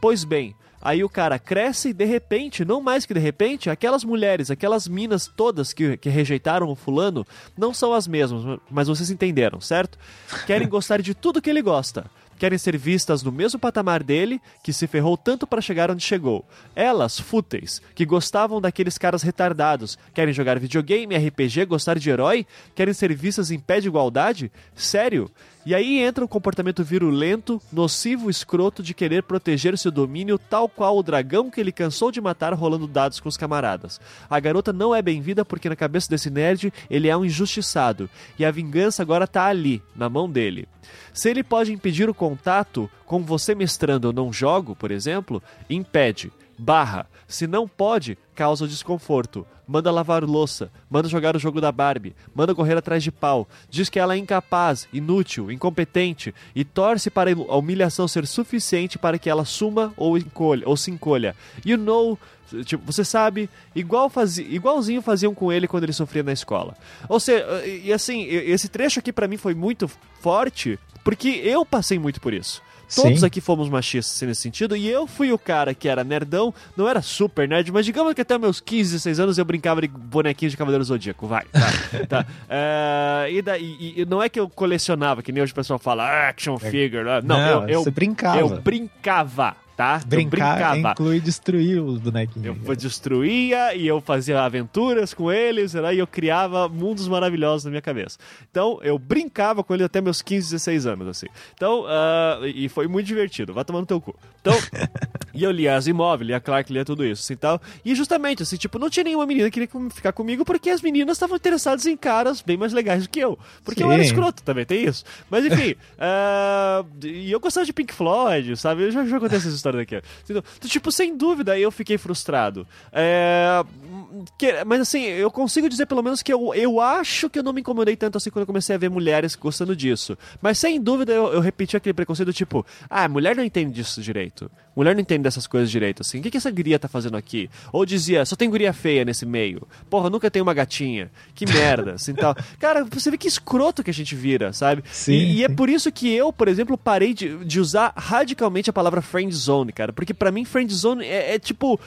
S1: Pois bem, aí o cara cresce e de repente, não mais que de repente, aquelas mulheres, aquelas minas todas que, que rejeitaram o fulano, não são as mesmas, mas vocês entenderam, certo? Querem gostar de tudo que ele gosta. Querem ser vistas no mesmo patamar dele, que se ferrou tanto para chegar onde chegou. Elas, fúteis, que gostavam daqueles caras retardados, querem jogar videogame, RPG, gostar de herói, querem ser vistas em pé de igualdade? Sério? E aí entra o comportamento virulento, nocivo, escroto de querer proteger seu domínio, tal qual o dragão que ele cansou de matar rolando dados com os camaradas. A garota não é bem-vinda porque na cabeça desse nerd ele é um injustiçado, e a vingança agora tá ali, na mão dele. Se ele pode impedir o contato com você mestrando eu não jogo, por exemplo, impede. Barra. Se não pode, causa desconforto. Manda lavar louça, manda jogar o jogo da Barbie, manda correr atrás de pau, diz que ela é incapaz, inútil, incompetente e torce para a humilhação ser suficiente para que ela suma ou, encolha, ou se encolha. You know, tipo, você sabe, igual fazi, igualzinho faziam com ele quando ele sofria na escola. Ou seja, e assim, esse trecho aqui pra mim foi muito forte, porque eu passei muito por isso. Todos
S2: Sim.
S1: aqui fomos machistas nesse sentido, e eu fui o cara que era nerdão, não era super nerd, mas digamos que até meus 15, 16 anos eu brincava de bonequinhos de Cavaleiro Zodíaco, vai, vai, tá. É, e, daí, e- e não é que eu colecionava, que nem hoje o pessoal fala action figure, né? não,
S2: Não,
S1: eu, eu,
S2: você brincava.
S1: eu brincava. Tá?
S2: Brincar
S1: eu brincava.
S2: inclui destruir os bonequinhos.
S1: Eu destruía e eu fazia aventuras com eles, né? e eu criava mundos maravilhosos na minha cabeça. Então, eu brincava com eles até meus 15, 16 anos, assim. Então, uh, e foi muito divertido. Vai tomar no teu cu. Então, e eu lia Asimov, lia Clark, lia tudo isso, assim, tal. E justamente, assim, tipo, não tinha nenhuma menina que queria ficar comigo porque as meninas estavam interessadas em caras bem mais legais do que eu. Porque Sim. eu era escroto também, tem isso. Mas, enfim, uh, e eu gostava de Pink Floyd, sabe? Eu já, já contei essas histórias aqui. Então, tipo, sem dúvida, eu fiquei frustrado. É, que, mas, assim, eu consigo dizer pelo menos que eu, eu acho que eu não me incomodei tanto assim quando eu comecei a ver mulheres gostando disso. Mas, sem dúvida, eu, eu repeti aquele preconceito, tipo, ah, mulher não entende disso direito. Mulher não entende dessas coisas direito, assim. O que, que essa guria tá fazendo aqui? Ou dizia, só tem guria feia nesse meio. Porra, nunca tem uma gatinha. Que merda, assim, tal. Cara, você vê que escroto que a gente vira, sabe?
S2: Sim,
S1: e, e é por isso que eu, por exemplo, parei de, de usar radicalmente a palavra friend zone, cara. Porque para mim, friend zone é, é, tipo,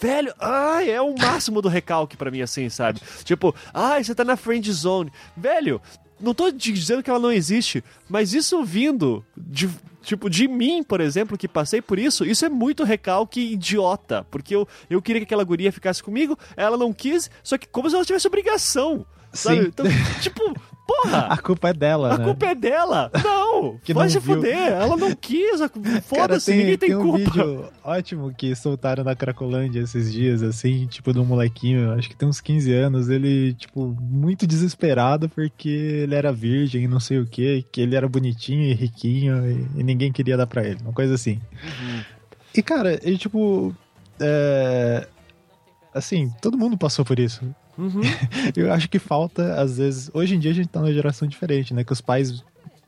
S1: velho, ai, é o máximo do recalque para mim, assim, sabe? Tipo, ai, você tá na friend zone. Velho, não tô dizendo que ela não existe, mas isso vindo de Tipo, de mim, por exemplo, que passei por isso, isso é muito recalque idiota. Porque eu, eu queria que aquela guria ficasse comigo, ela não quis, só que como se ela tivesse obrigação. Sabe?
S2: Sim.
S1: Então, tipo, porra!
S2: A culpa é dela,
S1: A
S2: né?
S1: culpa é dela! Não!
S2: Que
S1: vai
S2: não
S1: se
S2: viu.
S1: fuder! Ela não quis! Foda-se,
S2: tem,
S1: ninguém tem,
S2: tem um
S1: culpa!
S2: vídeo ótimo que soltaram na Cracolândia esses dias, assim, tipo, de um molequinho, acho que tem uns 15 anos, ele, tipo, muito desesperado porque ele era virgem e não sei o que, que ele era bonitinho e riquinho e, e ninguém queria dar pra ele, uma coisa assim.
S1: Uhum.
S2: E, cara, ele, tipo, é... Assim, todo mundo passou por isso.
S1: Uhum.
S2: Eu acho que falta, às vezes. Hoje em dia a gente tá numa geração diferente, né? Que os pais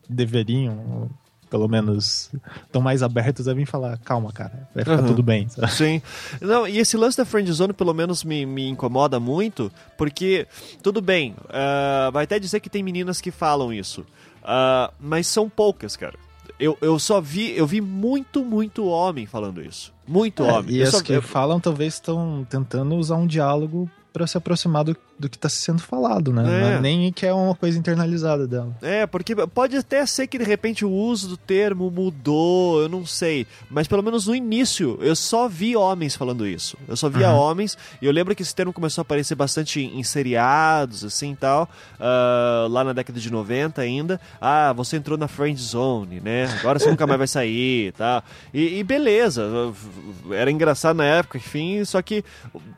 S2: deveriam, pelo menos, estão mais abertos a vir falar: calma, cara, vai ficar
S1: Uhum.
S2: tudo bem. sabe?
S1: Sim. Não, e esse lance da friend zone pelo menos me, me incomoda muito, porque, tudo bem, ah, vai até dizer que tem meninas que falam isso, ah, mas são poucas, cara. Eu, eu só vi, eu vi muito, muito homem falando isso. Muito
S2: É,
S1: homem.
S2: e
S1: Eu
S2: as
S1: só-
S2: que
S1: eu-
S2: falam talvez estão tentando usar um diálogo pra se aproximar do, do que tá sendo falado, né?
S1: É.
S2: É nem que é uma coisa internalizada dela.
S1: É, porque pode até ser que de repente o uso do termo mudou, eu não sei. Mas pelo menos no início eu só vi homens falando isso. Eu só via
S2: Uhum.
S1: homens, e eu lembro que esse termo começou a aparecer bastante em seriados, assim e tal, ah, lá na década de 90 ainda. Ah, você entrou na friend zone, né? Agora você nunca mais vai sair tá? e, e beleza. Era engraçado na época, enfim, só que,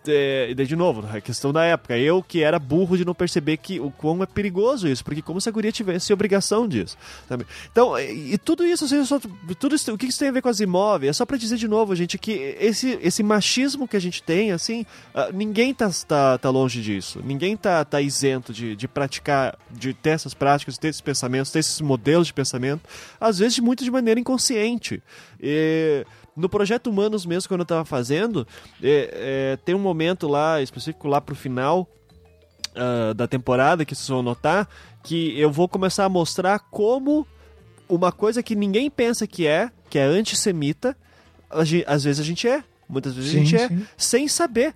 S1: é, e de novo, a questão da época. Eu que era burro de não perceber que o quão é perigoso isso, porque como se a guria tivesse obrigação disso. Sabe? Então, e, e tudo isso, assim, só, tudo isso, o que isso tem a ver com as imóveis? É só pra dizer de novo, gente, que esse, esse machismo que a gente tem, assim, ah, ninguém tá, tá, tá longe disso. Ninguém tá, tá isento de, de praticar, de ter essas práticas, ter esses pensamentos, ter esses modelos de pensamento, às vezes muito de maneira inconsciente. E no projeto Humanos mesmo, quando eu tava fazendo, é, é, tem um momento lá, específico lá pro final ah, da temporada, que vocês vão notar, que eu vou começar a mostrar como uma coisa que ninguém pensa que é, que é antissemita, a às vezes a gente é. Muitas vezes a
S2: Sim,
S1: gente é,
S2: sim.
S1: sem saber.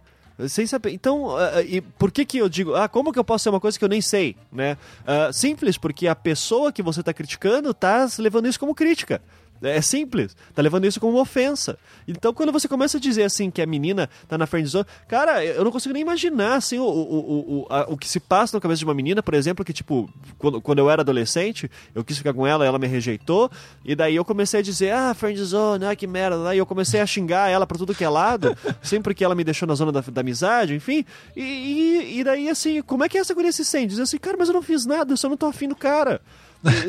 S1: Sem saber. Então, ah, e por que que eu digo, ah, como que eu posso ser uma coisa que eu nem sei, né? Ah, simples, porque a pessoa que você está criticando tá levando isso como crítica. É simples, tá levando isso como ofensa. Então, quando você começa a dizer assim que a menina tá na friend zone, cara, eu não consigo nem imaginar assim o, o, o, o, a- o que se passa na cabeça de uma menina, por exemplo, que tipo, quando, quando eu era adolescente, eu quis ficar com ela, ela me rejeitou, e daí eu comecei a dizer, ah, friend zone, ah, que merda, e eu comecei a xingar ela pra tudo que é lado, sempre que ela me deixou na zona da, da amizade, enfim, e, e, e daí assim, como é que essa guria se sente? Diz assim, cara, mas eu não fiz nada, eu só não tô afim do cara.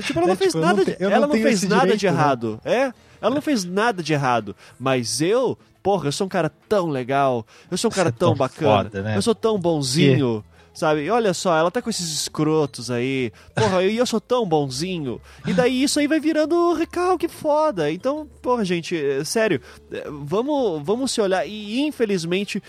S1: Tipo, ela não
S2: É,
S1: fez
S2: tipo, eu
S1: nada,
S2: não
S1: de,
S2: te- eu não
S1: ela não fez nada de
S2: direito, né?
S1: errado. É, ela não fez nada de errado. Mas eu, porra, eu sou um cara tão legal, eu sou um cara
S2: é
S1: tão,
S2: tão
S1: bacana,
S2: foda, né?
S1: eu sou tão bonzinho. Sabe, e olha só, ela tá com esses escrotos aí. Porra, e eu sou tão bonzinho. E daí isso aí vai virando recalque foda. Então, porra, gente, é, sério, vamos, vamos se olhar. E infelizmente,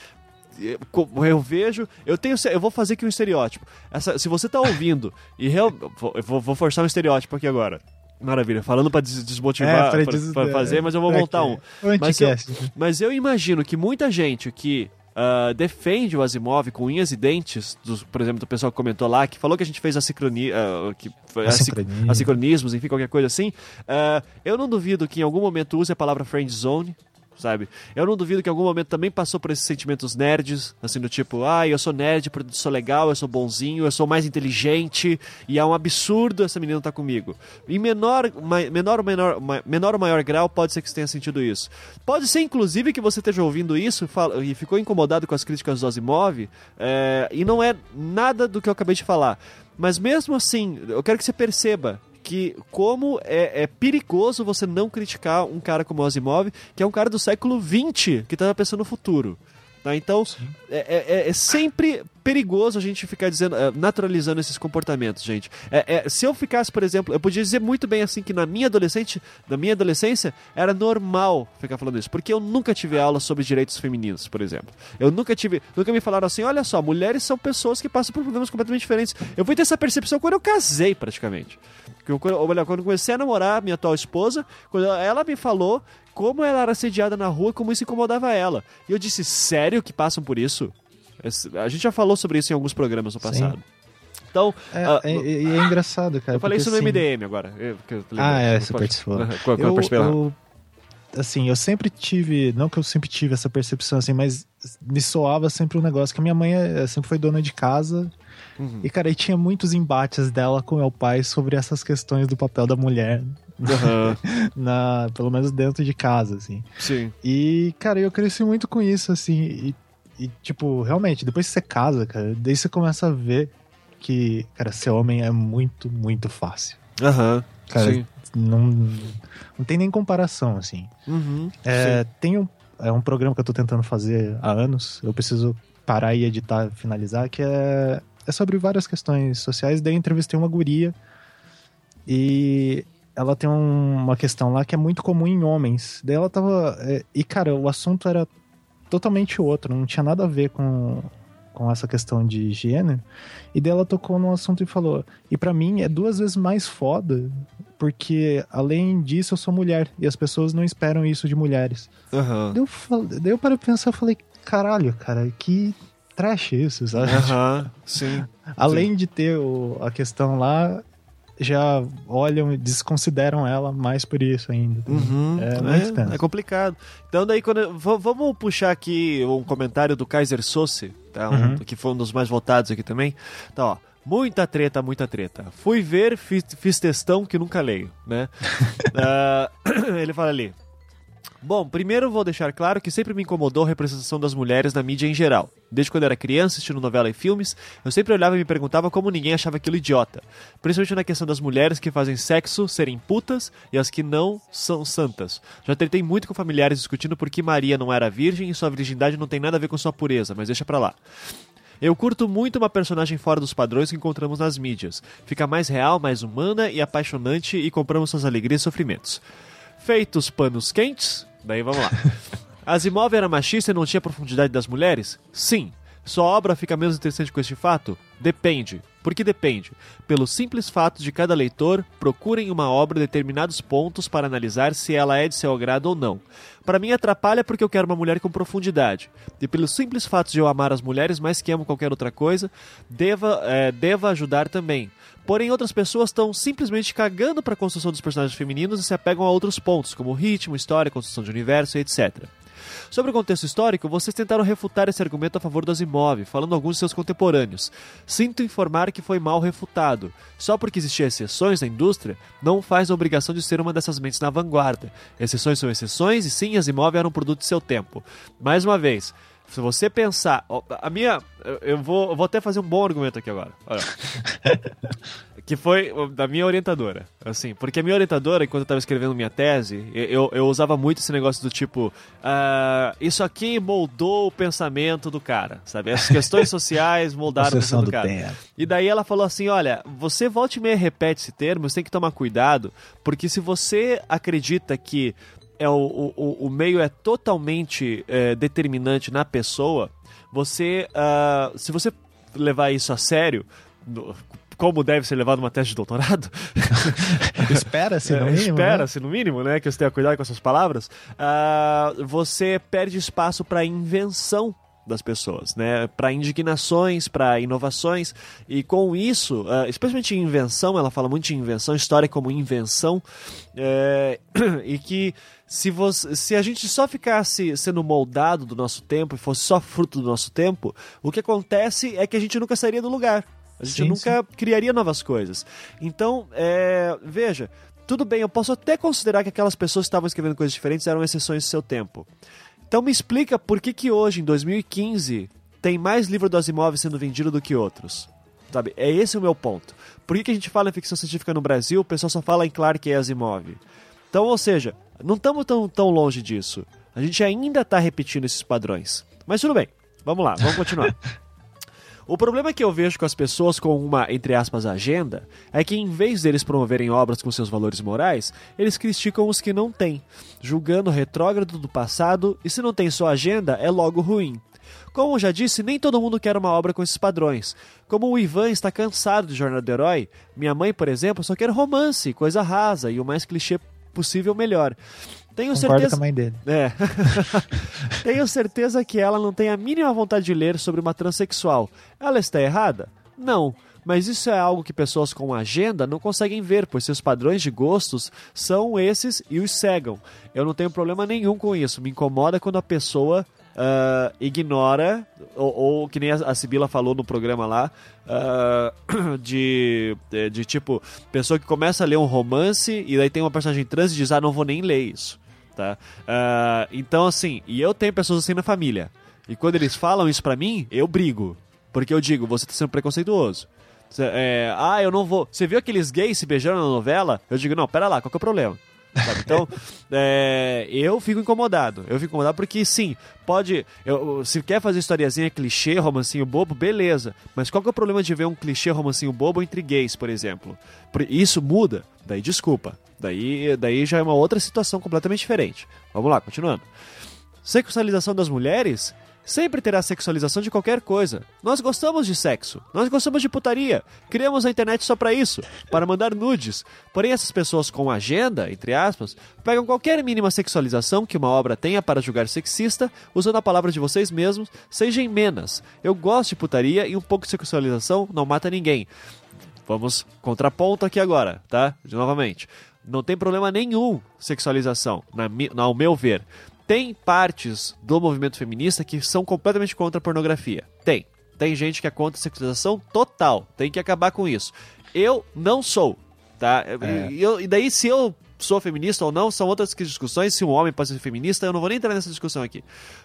S1: eu vejo, eu tenho, eu vou fazer aqui um estereótipo. Essa, se você tá ouvindo e real, vou- eu vou, forçar um estereótipo aqui agora. Maravilha, falando des- desmotivar,
S2: É, pra
S1: fazer, mas eu vou montar
S2: quê?
S1: um. Mas eu,
S2: anticast.
S1: mas eu imagino que muita gente que ah, defende o Asimov com unhas e dentes, dos, por exemplo, do pessoal que comentou lá, que falou que a gente fez assincroni, ah, que foi- assi-
S2: Assincronismo.
S1: assincronismos, enfim, qualquer coisa assim, ah, eu não duvido que em algum momento use a palavra friend zone, sabe? Eu não duvido que em algum momento também passou por esses sentimentos nerds, assim, do tipo, ah, eu sou nerd, eu sou legal, eu sou bonzinho, eu sou mais inteligente, e é um absurdo essa menina estar tá comigo. Em menor, menor, menor, menor ou maior grau, pode ser que você tenha sentido isso. Pode ser, inclusive, que você esteja ouvindo isso e ficou incomodado com as críticas do Asimov, é, e não é nada do que eu acabei de falar. Mas mesmo assim, eu quero que você perceba que como é, é, perigoso você não criticar um cara como Asimov, que é um cara do século XX, que estava pensando no futuro. Tá? Então, é, é, é, é, sempre perigoso a gente ficar dizendo, é, naturalizando esses comportamentos, gente. É, é, se eu ficasse, por exemplo, eu podia dizer muito bem assim que na minha adolescente, na minha adolescência, era normal ficar falando isso, porque eu nunca tive aula sobre direitos femininos, por exemplo. Eu nunca tive, nunca me falaram assim, olha só, mulheres são pessoas que passam por problemas completamente diferentes. Eu fui ter essa percepção quando eu casei, praticamente. Quando eu comecei a namorar minha atual esposa, quando ela me falou como ela era assediada na rua, como isso incomodava ela. E eu disse, sério que passam por isso? A gente já falou sobre isso em alguns programas no passado. Sim. Então,
S2: é, uh, é, é, é, engraçado, cara.
S1: Eu falei isso no
S2: assim...
S1: MDM agora.
S2: Eu, eu ah, é, você participou. eu, eu, assim, eu sempre tive, não que eu sempre tive essa percepção assim, mas me soava sempre um negócio que a minha mãe eh, sempre foi dona de casa. Uhum. E, cara, aí tinha muitos embates dela com meu pai sobre essas questões do papel da mulher Uhum. na, pelo menos dentro de casa, assim.
S1: Sim.
S2: E, cara, eu cresci muito com isso, assim. E, e, tipo, realmente, depois que você casa, cara, daí você começa a ver que, cara, ser homem é muito, muito fácil.
S1: Aham. Uhum.
S2: Cara, Sim. Não, não tem nem comparação, assim.
S1: Uhum.
S2: É, tem um, é um programa que eu tô tentando fazer há anos. Eu preciso parar e editar, finalizar, que é, é sobre várias questões sociais. Daí eu entrevistei uma guria e ela tem um, uma questão lá que é muito comum em homens. Daí ela tava. É, e, cara, o assunto era totalmente outro, não tinha nada a ver com, com essa questão de higiene. E daí ela tocou num assunto e falou: E para mim é duas vezes mais foda, porque além disso eu sou mulher e as pessoas não esperam isso de mulheres.
S1: Uhum.
S2: Daí, eu falei, daí eu para pensar, eu falei: Caralho, cara, que trash isso, sabe?
S1: Aham, uhum. sim.
S2: Além
S1: sim.
S2: de ter o, a questão lá, já olham e desconsideram ela mais por isso ainda.
S1: Uhum, é, é, é, complicado. Então daí quando eu, vamos puxar aqui um comentário do Kaiser Sose, tá? Um, uhum. que foi um dos mais votados aqui também. Então, ó, Muita treta, muita treta. Fui ver, fiz, fiz textão que nunca leio, né? uh, ele fala ali: Bom, primeiro vou deixar claro que sempre me incomodou a representação das mulheres na mídia em geral. Desde quando eu era criança, assistindo novela e filmes, eu sempre olhava e me perguntava como ninguém achava aquilo idiota. Principalmente na questão das mulheres que fazem sexo serem putas e as que não são santas. Já tentei muito com familiares discutindo por que Maria não era virgem e sua virgindade não tem nada a ver com sua pureza, mas deixa pra lá. Eu curto muito uma personagem fora dos padrões que encontramos nas mídias. Fica mais real, mais humana e apaixonante e compramos suas alegrias e sofrimentos. Feitos panos quentes, Daí vamos lá. Asimov era machista e não tinha profundidade das mulheres? Sim. Sua obra fica menos interessante com este fato? Depende. Por que depende? Pelo simples fato de cada leitor procurem uma obra determinados pontos para analisar se ela é de seu agrado ou não. Para mim atrapalha porque eu quero uma mulher com profundidade. E pelo simples fato de eu amar as mulheres mais que amo qualquer outra coisa, deva, é, deva ajudar também. Porém, outras pessoas estão simplesmente cagando para a construção dos personagens femininos e se apegam a outros pontos, como ritmo, história, construção de universo, etc. Sobre o contexto histórico, vocês tentaram refutar esse argumento a favor do Asimov, falando alguns de seus contemporâneos. Sinto informar que foi mal refutado. Só porque existiam exceções na indústria, não faz a obrigação de ser uma dessas mentes na vanguarda. Exceções são exceções e sim, Asimov era um produto de seu tempo. Mais uma vez, se você pensar. A minha. Eu vou, eu vou até fazer um bom argumento aqui agora. que foi da minha orientadora. Assim, porque a minha orientadora, enquanto eu estava escrevendo minha tese, eu, eu usava muito esse negócio do tipo. Uh, isso aqui moldou o pensamento do cara, sabe? As questões sociais moldaram o pensamento do, do cara. Tempo. E daí ela falou assim: olha, você volte e meia repete esse termo, você tem que tomar cuidado, porque se você acredita que é o, o, o meio é totalmente é, determinante na pessoa, você, uh, se você levar isso a sério, como deve ser levado uma tese de doutorado.
S2: Espera-se, no mínimo.
S1: Espera-se, né? no mínimo, né? Que você tenha cuidado com as suas palavras. Uh, você perde espaço para invenção das pessoas, né? Para indignações, para inovações e com isso, uh, especialmente invenção, ela fala muito de invenção, história como invenção é, e que se, você, se a gente só ficasse sendo moldado do nosso tempo e fosse só fruto do nosso tempo, o que acontece é que a gente nunca sairia do lugar. A gente sim, nunca sim. criaria novas coisas. Então, é, veja, tudo bem, eu posso até considerar que aquelas pessoas que estavam escrevendo coisas diferentes eram exceções do seu tempo. Então me explica por que, que hoje, em 2015, tem mais livro do Asimov sendo vendido do que outros. Sabe? É esse o meu ponto. Por que, que a gente fala em ficção científica no Brasil, o pessoal só fala em Clark e Asimov? Então, ou seja, não estamos tão, tão longe disso. A gente ainda está repetindo esses padrões. Mas tudo bem, vamos lá, vamos continuar. O problema que eu vejo com as pessoas com uma, entre aspas, agenda, é que em vez deles promoverem obras com seus valores morais, eles criticam os que não têm, julgando o retrógrado do passado e se não tem sua agenda, é logo ruim. Como já disse, nem todo mundo quer uma obra com esses padrões. Como o Ivan está cansado de Jornada do Herói, minha mãe, por exemplo, só quer romance, coisa rasa e o mais clichê possível melhor. Tenho
S2: Concordo
S1: certeza.
S2: com a mãe dele.
S1: É. Tenho certeza que ela não tem a mínima vontade de ler sobre uma transexual. Ela está errada? Não. Mas isso é algo que pessoas com agenda não conseguem ver, pois seus padrões de gostos são esses e os cegam. Eu não tenho problema nenhum com isso. Me incomoda quando a pessoa uh, ignora, ou, ou, que nem a, Sibila falou no programa lá, uh, de, de, de, tipo, pessoa que começa a ler um romance e daí tem uma personagem trans e diz, ah, não vou nem ler isso. Tá? Uh, então, assim, e eu tenho pessoas assim na família. E quando eles falam isso pra mim, eu brigo. Porque eu digo, você tá sendo preconceituoso. É, ah, eu não vou. Você viu aqueles gays se beijando na novela? Eu digo, não, pera lá, qual que é o problema? Sabe? Então, é, eu fico incomodado. Eu fico incomodado porque, sim, pode. Eu, se quer fazer historiazinha clichê, romancinho bobo, beleza. Mas qual que é o problema de ver um clichê romancinho bobo entre gays, por exemplo? Isso muda. Daí, desculpa. Daí, daí já é uma outra situação completamente diferente. Vamos lá, continuando. Sexualização das mulheres sempre terá sexualização de qualquer coisa. Nós gostamos de sexo, nós gostamos de putaria. Criamos a internet só para isso, para mandar nudes. Porém, essas pessoas com agenda, entre aspas, pegam qualquer mínima sexualização que uma obra tenha para julgar sexista, usando a palavra de vocês mesmos, sejam menos. Eu gosto de putaria e um pouco de sexualização não mata ninguém. Vamos contraponto aqui agora, tá? De novamente. Não tem problema nenhum sexualização, na, ao meu ver. Tem partes do movimento feminista que são completamente contra a pornografia. Tem. Tem gente que é contra a sexualização total. Tem que acabar com isso. Eu não sou, tá? É. E, eu, e daí, se eu sou feminista ou não, são outras discussões. Se um homem pode ser feminista, eu não vou nem entrar nessa discussão aqui.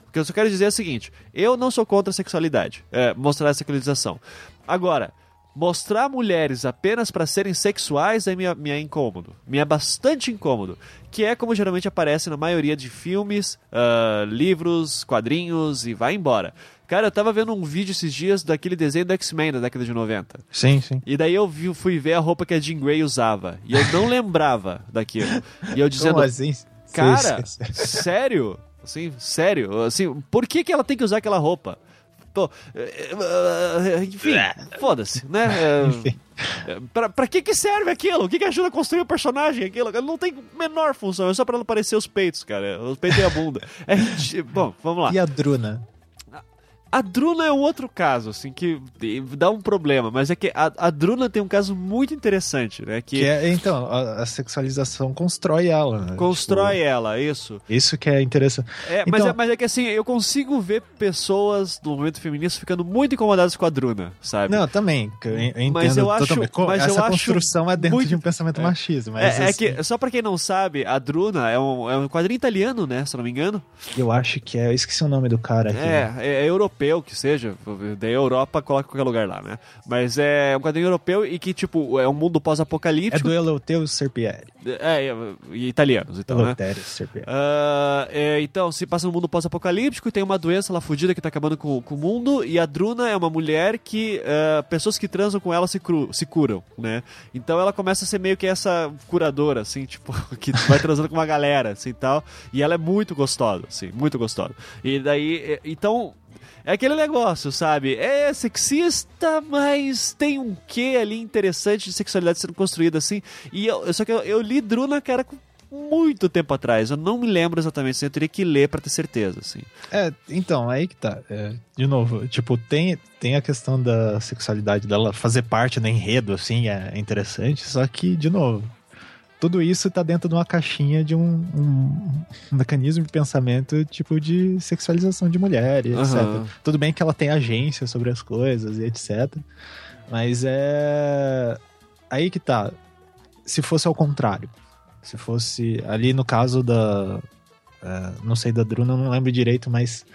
S1: O que eu só quero dizer é o seguinte: eu não sou contra a sexualidade, é, mostrar a sexualização. Agora, mostrar mulheres apenas para serem sexuais é me, me é incômodo. Me é bastante incômodo. Que é como geralmente aparece na maioria de filmes, uh, livros, quadrinhos e vai embora. Cara, eu tava vendo um vídeo esses dias daquele desenho do X-Men da década de 90.
S2: Sim, sim.
S1: E daí eu vi, fui ver a roupa que a Jean Grey usava. E eu não lembrava daquilo. E eu dizendo.
S2: Como assim?
S1: Cara, sério? Assim, sério? Assim, por que, que ela tem que usar aquela roupa? Pô, é, é, enfim, foda-se, né? É, pra, pra que que serve aquilo? O que que ajuda a construir o personagem? Aquilo não tem menor função, é só pra ela aparecer os peitos, cara. Os peitos e a bunda. É, bom, vamos lá.
S2: E a Druna?
S1: A Druna é um outro caso, assim, que dá um problema, mas é que a, a Druna tem um caso muito interessante, né? Que,
S2: que é, então, a, a, sexualização constrói ela, né?
S1: Constrói tipo, ela, isso.
S2: Isso que é interessante.
S1: É, então, mas, é, mas é que assim, eu consigo ver pessoas do movimento feminista ficando muito incomodadas com a Druna, sabe?
S2: Não, também. Eu entendo mas eu acho, mas Essa eu construção é dentro muito, de um pensamento é, machismo.
S1: Mas, é, assim, é, que, só pra quem não sabe, a Druna é um, é um quadrinho italiano, né? Se não me engano.
S2: Eu acho que é. Eu esqueci o nome do cara aqui.
S1: É, é, é europeu europeu que seja, daí a Europa coloca qualquer lugar lá, né? Mas é um quadrinho europeu e que, tipo, é um mundo pós-apocalíptico.
S2: É do Eleuterio Serpieri.
S1: É, é, e italianos, então, Eleuterio né? Serpieri. Uh, é, então, se passa no mundo pós-apocalíptico e tem uma doença lá fudida que tá acabando com, com o mundo e a Druna é uma mulher que uh, pessoas que transam com ela se, cru, se curam, né? Então ela começa a ser meio que essa curadora, assim, tipo, que vai transando com uma galera, assim, tal. E ela é muito gostosa, assim, muito gostosa. E daí, então, é aquele negócio, sabe? É sexista, mas tem um quê ali interessante de sexualidade sendo construída assim. E eu, só que eu, eu li Druna, cara, com muito tempo atrás. Eu não me lembro exatamente, assim, eu teria que ler para ter certeza, assim.
S2: É, então, aí que tá. É, de novo, tipo, tem, tem a questão da sexualidade dela fazer parte do enredo, assim, é interessante, só que, de novo, tudo isso tá dentro de uma caixinha de um, um, um mecanismo de pensamento tipo de sexualização de mulher e etc.
S1: Aham.
S2: Tudo bem que ela tem agência sobre as coisas e etc. Mas é. Aí que tá. Se fosse ao contrário. Se fosse ali no caso da. é, não sei da Druna, não lembro direito, mas.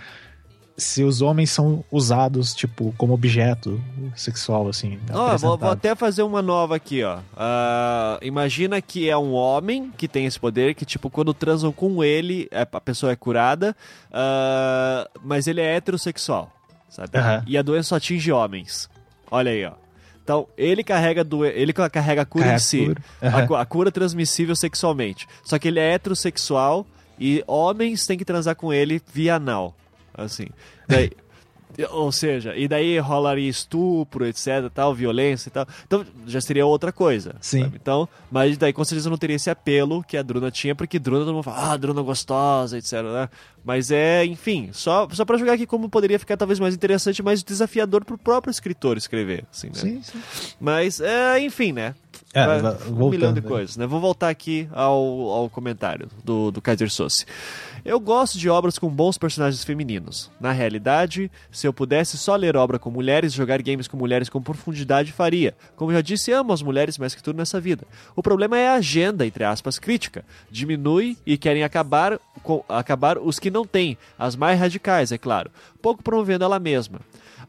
S2: Se os homens são usados, tipo, como objeto sexual, assim.
S1: Ó, vou, vou até fazer uma nova aqui, ó. Ah, imagina que é um homem que tem esse poder, que, tipo, quando transam com ele, é- a pessoa é curada, ah, mas ele é heterossexual, sabe?
S2: Aham.
S1: E a doença só atinge homens. Olha aí, ó. Então, ele carrega, a doen- ele ca- carrega a cura
S2: Carrega
S1: em
S2: a
S1: si.
S2: cura.
S1: A,
S2: Aham.
S1: cu- a cura transmissível sexualmente. Só que ele é heterossexual e homens têm que transar com ele via anal. Assim. Daí, ou seja, e daí rolaria estupro, etc, tal, violência e tal. Então já seria outra coisa.
S2: Sim.
S1: sabe? Então, mas daí com certeza não teria esse apelo que a Druna tinha, porque Druna todo mundo fala, ah, Druna gostosa, etc, né? Mas é, enfim, só, só pra jogar aqui como poderia ficar talvez mais interessante, mais desafiador pro próprio escritor escrever, assim, né?
S2: Sim, sim.
S1: Mas, é, enfim, né?
S2: É,
S1: um
S2: voltando,
S1: milhão de
S2: né?
S1: coisas, né? Vou voltar aqui ao, ao comentário do, do Kaiser Sosse. Eu gosto de obras com bons personagens femininos. Na realidade, se eu pudesse só ler obra com mulheres e jogar games com mulheres com profundidade, faria. Como já disse, amo as mulheres mais que tudo nessa vida. O problema é a agenda, entre aspas, crítica. Diminui e querem acabar, com, acabar os que não têm, as mais radicais, é claro. Pouco promovendo ela mesma.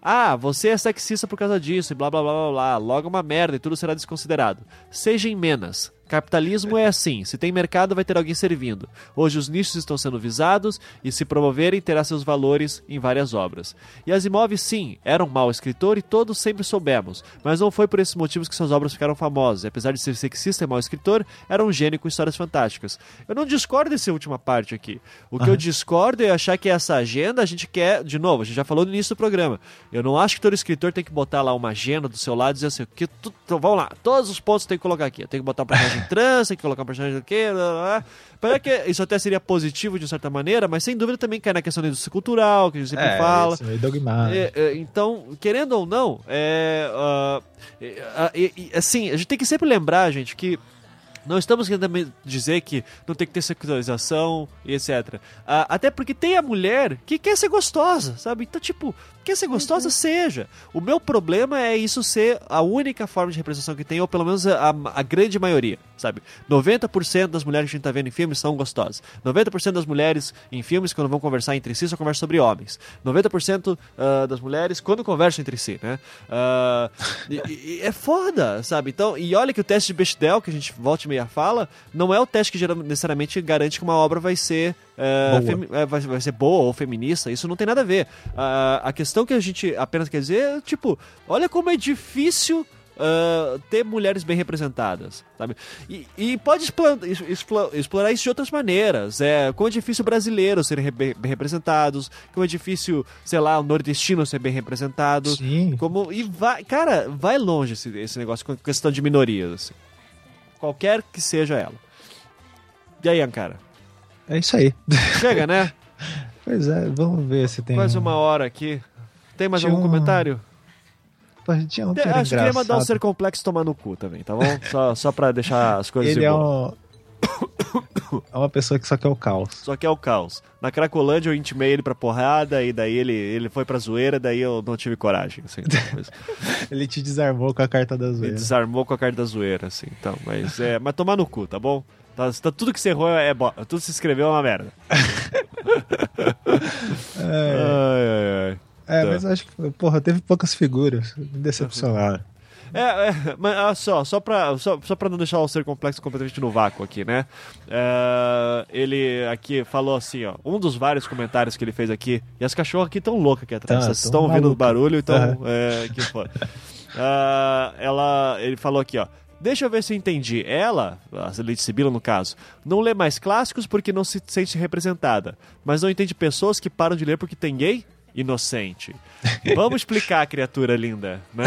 S1: Ah, você é sexista por causa disso e blá blá blá blá blá. Logo uma merda e tudo será desconsiderado. Seja em menos. Capitalismo é assim: se tem mercado, vai ter alguém servindo. Hoje os nichos estão sendo visados e, se promoverem, terá seus valores em várias obras. E Asimov, sim, era um mau escritor e todos sempre soubemos, mas não foi por esses motivos que suas obras ficaram famosas. E, apesar de ser sexista e mau escritor, era um gênio com histórias fantásticas. Eu não discordo dessa última parte aqui. O que eu discordo é achar que essa agenda a gente quer, de novo, a gente já falou no início do programa. Eu não acho que todo escritor tem que botar lá uma agenda do seu lado e dizer assim, que tu, vamos lá, todos os pontos tem que colocar aqui. Tenho que botar um personagem trans, tem que colocar um personagem quê, blá, blá. Apesar que isso até seria positivo de certa maneira, mas sem dúvida também cai na questão da indústria cultural, que a gente sempre
S2: É,
S1: fala.
S2: isso é dogmático.
S1: É, é, então, querendo ou não, é, é, e, assim, a gente tem que sempre lembrar, gente, que não estamos querendo dizer que não tem que ter sexualização e etc. Ah, até porque tem a mulher que quer ser gostosa, sabe? Então, tipo, quer ser gostosa, seja. O meu problema é isso ser a única forma de representação que tem, ou pelo menos a, a grande maioria, sabe? 90% das mulheres que a gente tá vendo em filmes são gostosas. 90% das mulheres em filmes, quando vão conversar entre si, só conversam sobre homens. 90% ah, das mulheres, quando conversam entre si, né? Ah, e- e- é foda, sabe? Então, e olha que o teste de Bechdel, que a gente volta e meia fala, não é o teste que necessariamente garante que uma obra vai ser é, vai, vai ser boa ou feminista, isso não tem nada a ver. Ah, a questão que a gente apenas quer dizer é, tipo, olha como é difícil ah, ter mulheres bem representadas, sabe? E, e pode explo- es- explo- explorar isso de outras maneiras. É, como é difícil brasileiros serem re- bem, bem representados, como é difícil, sei lá, o nordestino ser bem representado.
S2: Sim.
S1: Como, e vai, cara, vai longe esse, esse negócio com questão de minorias. assim. Qualquer que seja ela. E aí, Ankara?
S2: É isso aí.
S1: Chega, né?
S2: Pois é, vamos ver se tem.
S1: Quase
S2: um-
S1: uma hora aqui. Tem mais
S2: Tinha
S1: algum
S2: um-
S1: comentário?
S2: Tinha um era
S1: acho que queria mandar o
S2: engraçado.
S1: ser complexo tomar no cu também, tá bom? Só, só pra deixar as coisas
S2: Ele é um. é uma pessoa que só quer o caos.
S1: Só que é o caos. Na Cracolândia eu intimei ele pra porrada, e daí ele, ele foi pra zoeira, daí eu não tive coragem, assim.
S2: Ele te desarmou com a carta da zoeira.
S1: desarmou com a carta da zoeira, assim. Então, mas, é, mas tomar no cu, tá bom? Tá, tá- tudo que você errou é bo... Tudo que se escreveu é uma merda. Ai, ai, ai.
S2: É,
S1: Tá.
S2: mas acho que, porra, teve poucas figuras. Me decepcionaram.
S1: É, é, mas ah, só, só pra, só, só pra não deixar o ser complexo completamente no vácuo aqui, né? É, ele aqui falou assim, ó, um dos vários comentários que ele fez aqui, e as cachorras aqui tão loucas aqui atrás,
S2: Tá,
S1: vocês
S2: tão
S1: estão ouvindo o barulho, então,
S2: Aham.
S1: é, que foda. Ah, ela, ele falou aqui, ó, Deixa eu ver se eu entendi. Ela, a Lady Sibila no caso, não lê mais clássicos porque não se sente representada, mas não entende pessoas que param de ler porque tem gay? Inocente. Vamos explicar, criatura linda, né?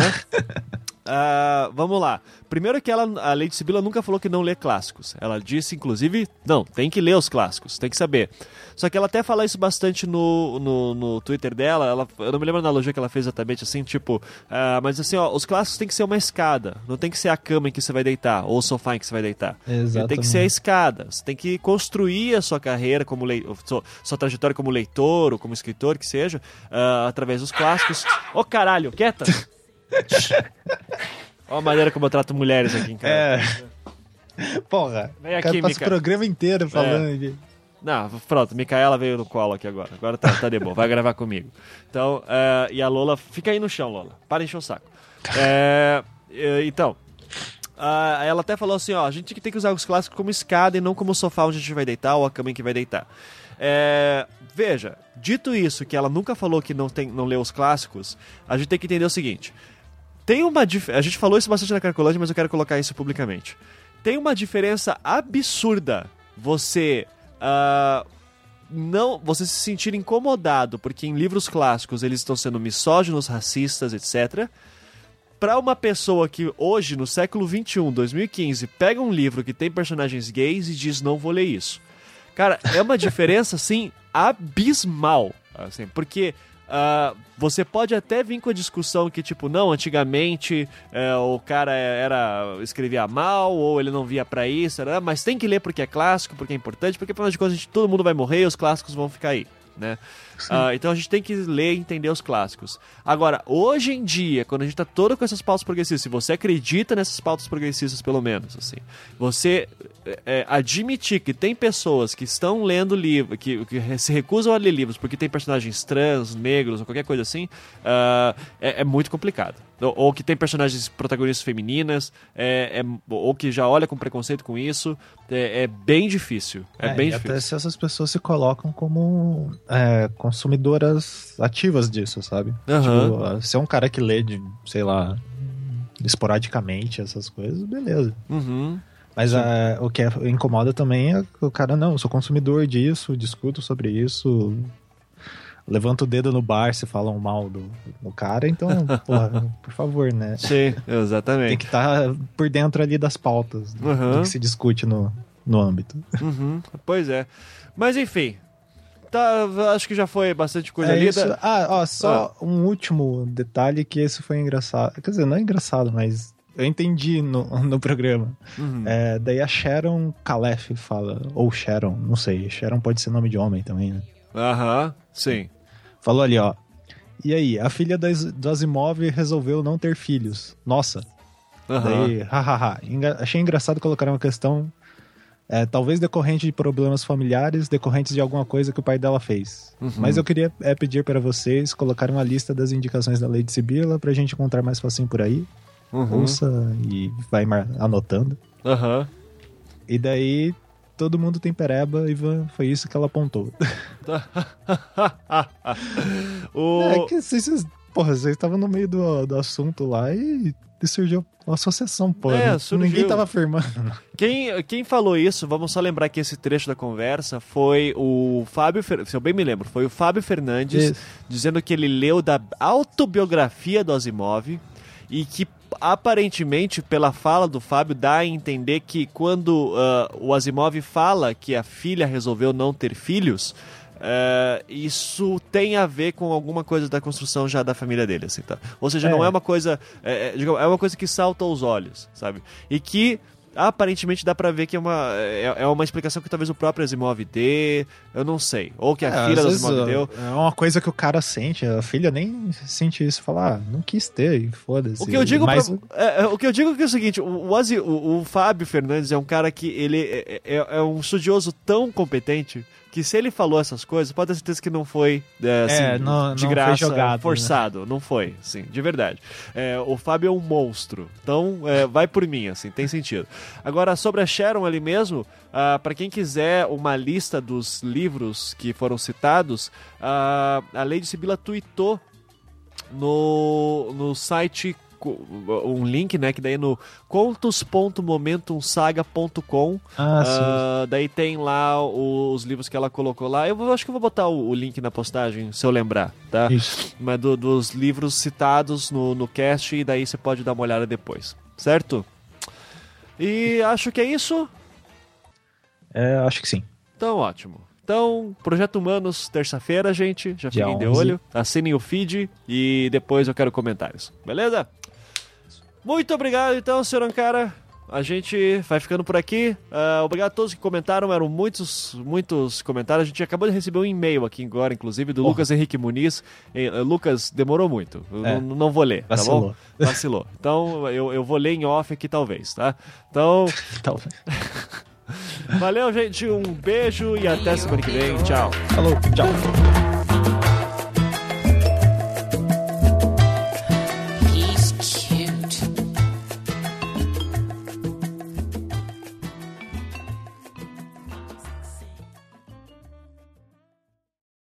S1: Ah, vamos lá. Primeiro que ela, a Lady Sibila nunca falou que não lê clássicos. Ela disse, inclusive, não, tem que ler os clássicos, tem que saber. Só que ela até fala isso bastante no, no, no Twitter dela. Ela, eu não me lembro a analogia que ela fez exatamente, assim, tipo... ah, mas assim, ó, os clássicos tem que ser uma escada. Não tem que ser a cama em que você vai deitar, ou o sofá em que você vai deitar.
S2: Exatamente.
S1: Tem que ser a escada. Você tem que construir a sua carreira como leitor, sua, sua trajetória como leitor ou como escritor, que seja, ah, através dos clássicos. Ô caralho, quieta! Olha a maneira como eu trato mulheres aqui em casa.
S2: É. Porra,
S1: Vem aqui,
S2: cara passa o programa inteiro falando de...
S1: Não, pronto, Micaela veio no colo aqui agora. Agora tá, tá de boa, vai gravar comigo. Então, é, e a Lola, fica aí no chão, Lola. Para de encher o saco. É, é, então, ah, ela até falou assim: ó, a gente tem que usar os clássicos como escada e não como sofá onde a gente vai deitar ou a cama em que vai deitar. É, veja, dito isso, que ela nunca falou que não, tem, não leu os clássicos, a gente tem que entender o seguinte: tem uma dif- A gente falou isso bastante na Carcolândia, mas eu quero colocar isso publicamente. Tem uma diferença absurda você. ah, não você se sentir incomodado porque em livros clássicos eles estão sendo misóginos, racistas, etc. Pra uma pessoa que hoje, no século 21, 2015, pega um livro que tem personagens gays e diz não vou ler isso. Cara, é uma diferença assim abismal, assim, porque ah, você pode até vir com a discussão que tipo não, antigamente é, o cara era escrevia mal ou ele não via pra isso, né? mas tem que ler porque é clássico, porque é importante, porque afinal de contas todo mundo vai morrer e os clássicos vão ficar aí. Né? Ah, então a gente tem que ler e entender os clássicos. Agora, hoje em dia, quando a gente tá todo com essas pautas progressistas, se você acredita nessas pautas progressistas, pelo menos, assim, você é, é, admitir que tem pessoas que estão lendo livros, que, que se recusam a ler livros porque tem personagens trans, negros ou qualquer coisa assim, ah, é, é muito complicado. Ou, ou que tem personagens protagonistas femininas, é, é- ou que já olha com preconceito com isso, é, é bem difícil. É, bem
S2: e até
S1: difícil.
S2: se essas pessoas se colocam como é, consumidoras ativas disso, sabe?
S1: Aham.
S2: Tipo, se é um cara que lê de, sei lá, esporadicamente essas coisas, beleza.
S1: Uhum.
S2: Mas é, o que é- incomoda também é o cara, não, eu sou consumidor disso, discuto sobre isso, levanta o dedo no bar se falam mal do, do cara, então, porra, por favor, né?
S1: Sim,
S2: Tem
S1: exatamente.
S2: que estar por dentro ali das pautas do-
S1: Aham.
S2: do que se discute no, no âmbito.
S1: Uhum, Pois é. Mas enfim. Tá, acho que já foi bastante coisa
S2: É
S1: lida.
S2: isso. Ah, ó, só um último detalhe que esse foi engraçado. Quer dizer, não é engraçado, mas eu entendi no, no programa.
S1: Uhum.
S2: É, daí a Sharon Calef fala, ou Sharon, não sei. Sharon pode ser nome de homem também, né?
S1: Aham, sim.
S2: Falou ali, ó. E aí, a filha das- do Asimov resolveu não ter filhos. Nossa.
S1: Aham.
S2: Daí, hahaha. Enga- Achei engraçado colocar uma questão, é, talvez decorrente de problemas familiares, decorrentes de alguma coisa que o pai dela fez.
S1: Uhum.
S2: Mas eu queria é, pedir para vocês colocarem uma lista das indicações da Lady Sibila pra gente encontrar mais facinho por aí.
S1: Uhum.
S2: Ouça e vai anotando.
S1: Aham.
S2: E daí, todo mundo tem pereba, Ivan. Foi isso que ela apontou.
S1: o...
S2: É que vocês, porra, vocês estavam no meio do, do assunto lá e surgiu uma associação, pô.
S1: É, surgiu.
S2: Ninguém tava afirmando.
S1: Quem, quem falou isso, vamos só lembrar que esse trecho da conversa foi o Fábio, se eu bem me lembro, foi o Fábio Fernandes
S2: Isso.
S1: dizendo que ele leu da autobiografia do Asimov e que aparentemente pela fala do Fábio dá a entender que quando ah, o Asimov fala que a filha resolveu não ter filhos ah, isso tem a ver com alguma coisa da construção já da família dele, assim, tá? Ou seja,
S2: É.
S1: não é uma coisa, é, é, uma coisa que salta aos olhos, sabe? E que aparentemente dá pra ver que é uma, é, é uma explicação que talvez o próprio Asimov dê, eu não sei, ou que a
S2: É,
S1: filha do Asimov deu.
S2: É uma coisa que o cara sente, a filha nem sente isso, fala, ah, não quis ter, foda-se.
S1: O que eu digo
S2: Mas,
S1: pra- é, é, o que eu digo é, que é o seguinte, o, o, Asi- o- o Fábio Fernandes é um cara que ele é, é- é um estudioso tão competente que se ele falou essas coisas, pode ter certeza que não foi é, assim,
S2: É, não-
S1: de
S2: não
S1: graça,
S2: jogado, né?
S1: forçado, não foi, sim, de verdade. É, o Fábio é um monstro, então é, vai por mim, assim, tem sentido. Agora, sobre a Sharon ali mesmo, ah, para quem quiser uma lista dos livros que foram citados, ah, a Lady Sibila tweetou no, no site um link, né? Que daí é no contos.momentumsaga.com.
S2: Ah, sim.
S1: Ah, daí tem lá os livros que ela colocou lá. Eu vou- acho que eu vou botar o, o link na postagem, se eu lembrar, tá?
S2: Isso.
S1: Mas do- dos livros citados no, no cast, e daí você pode dar uma olhada depois, certo? E acho que é isso.
S2: É, acho que sim.
S1: Então, ótimo. Então, Projeto Humanos, terça-feira, gente. Já
S2: Dia
S1: fiquem de
S2: 11.
S1: olho. Assinem o feed e depois eu quero comentários. Beleza? Muito obrigado, então, senhor Ancara. A gente vai ficando por aqui. Ah, obrigado a todos que comentaram. Eram muitos, muitos comentários. A gente acabou de receber um e-mail aqui agora, inclusive, do
S2: Porra.
S1: Lucas Henrique Muniz. Eh, eh, Lucas, demorou muito.
S2: É.
S1: não, vou ler, tá
S2: Vacilou.
S1: bom? Vacilou. Então, eu, eu vou ler em off aqui, talvez, tá? Então,
S2: Talvez.
S1: valeu, gente. Um beijo e até semana que vem. Tchau.
S2: Falou, tchau.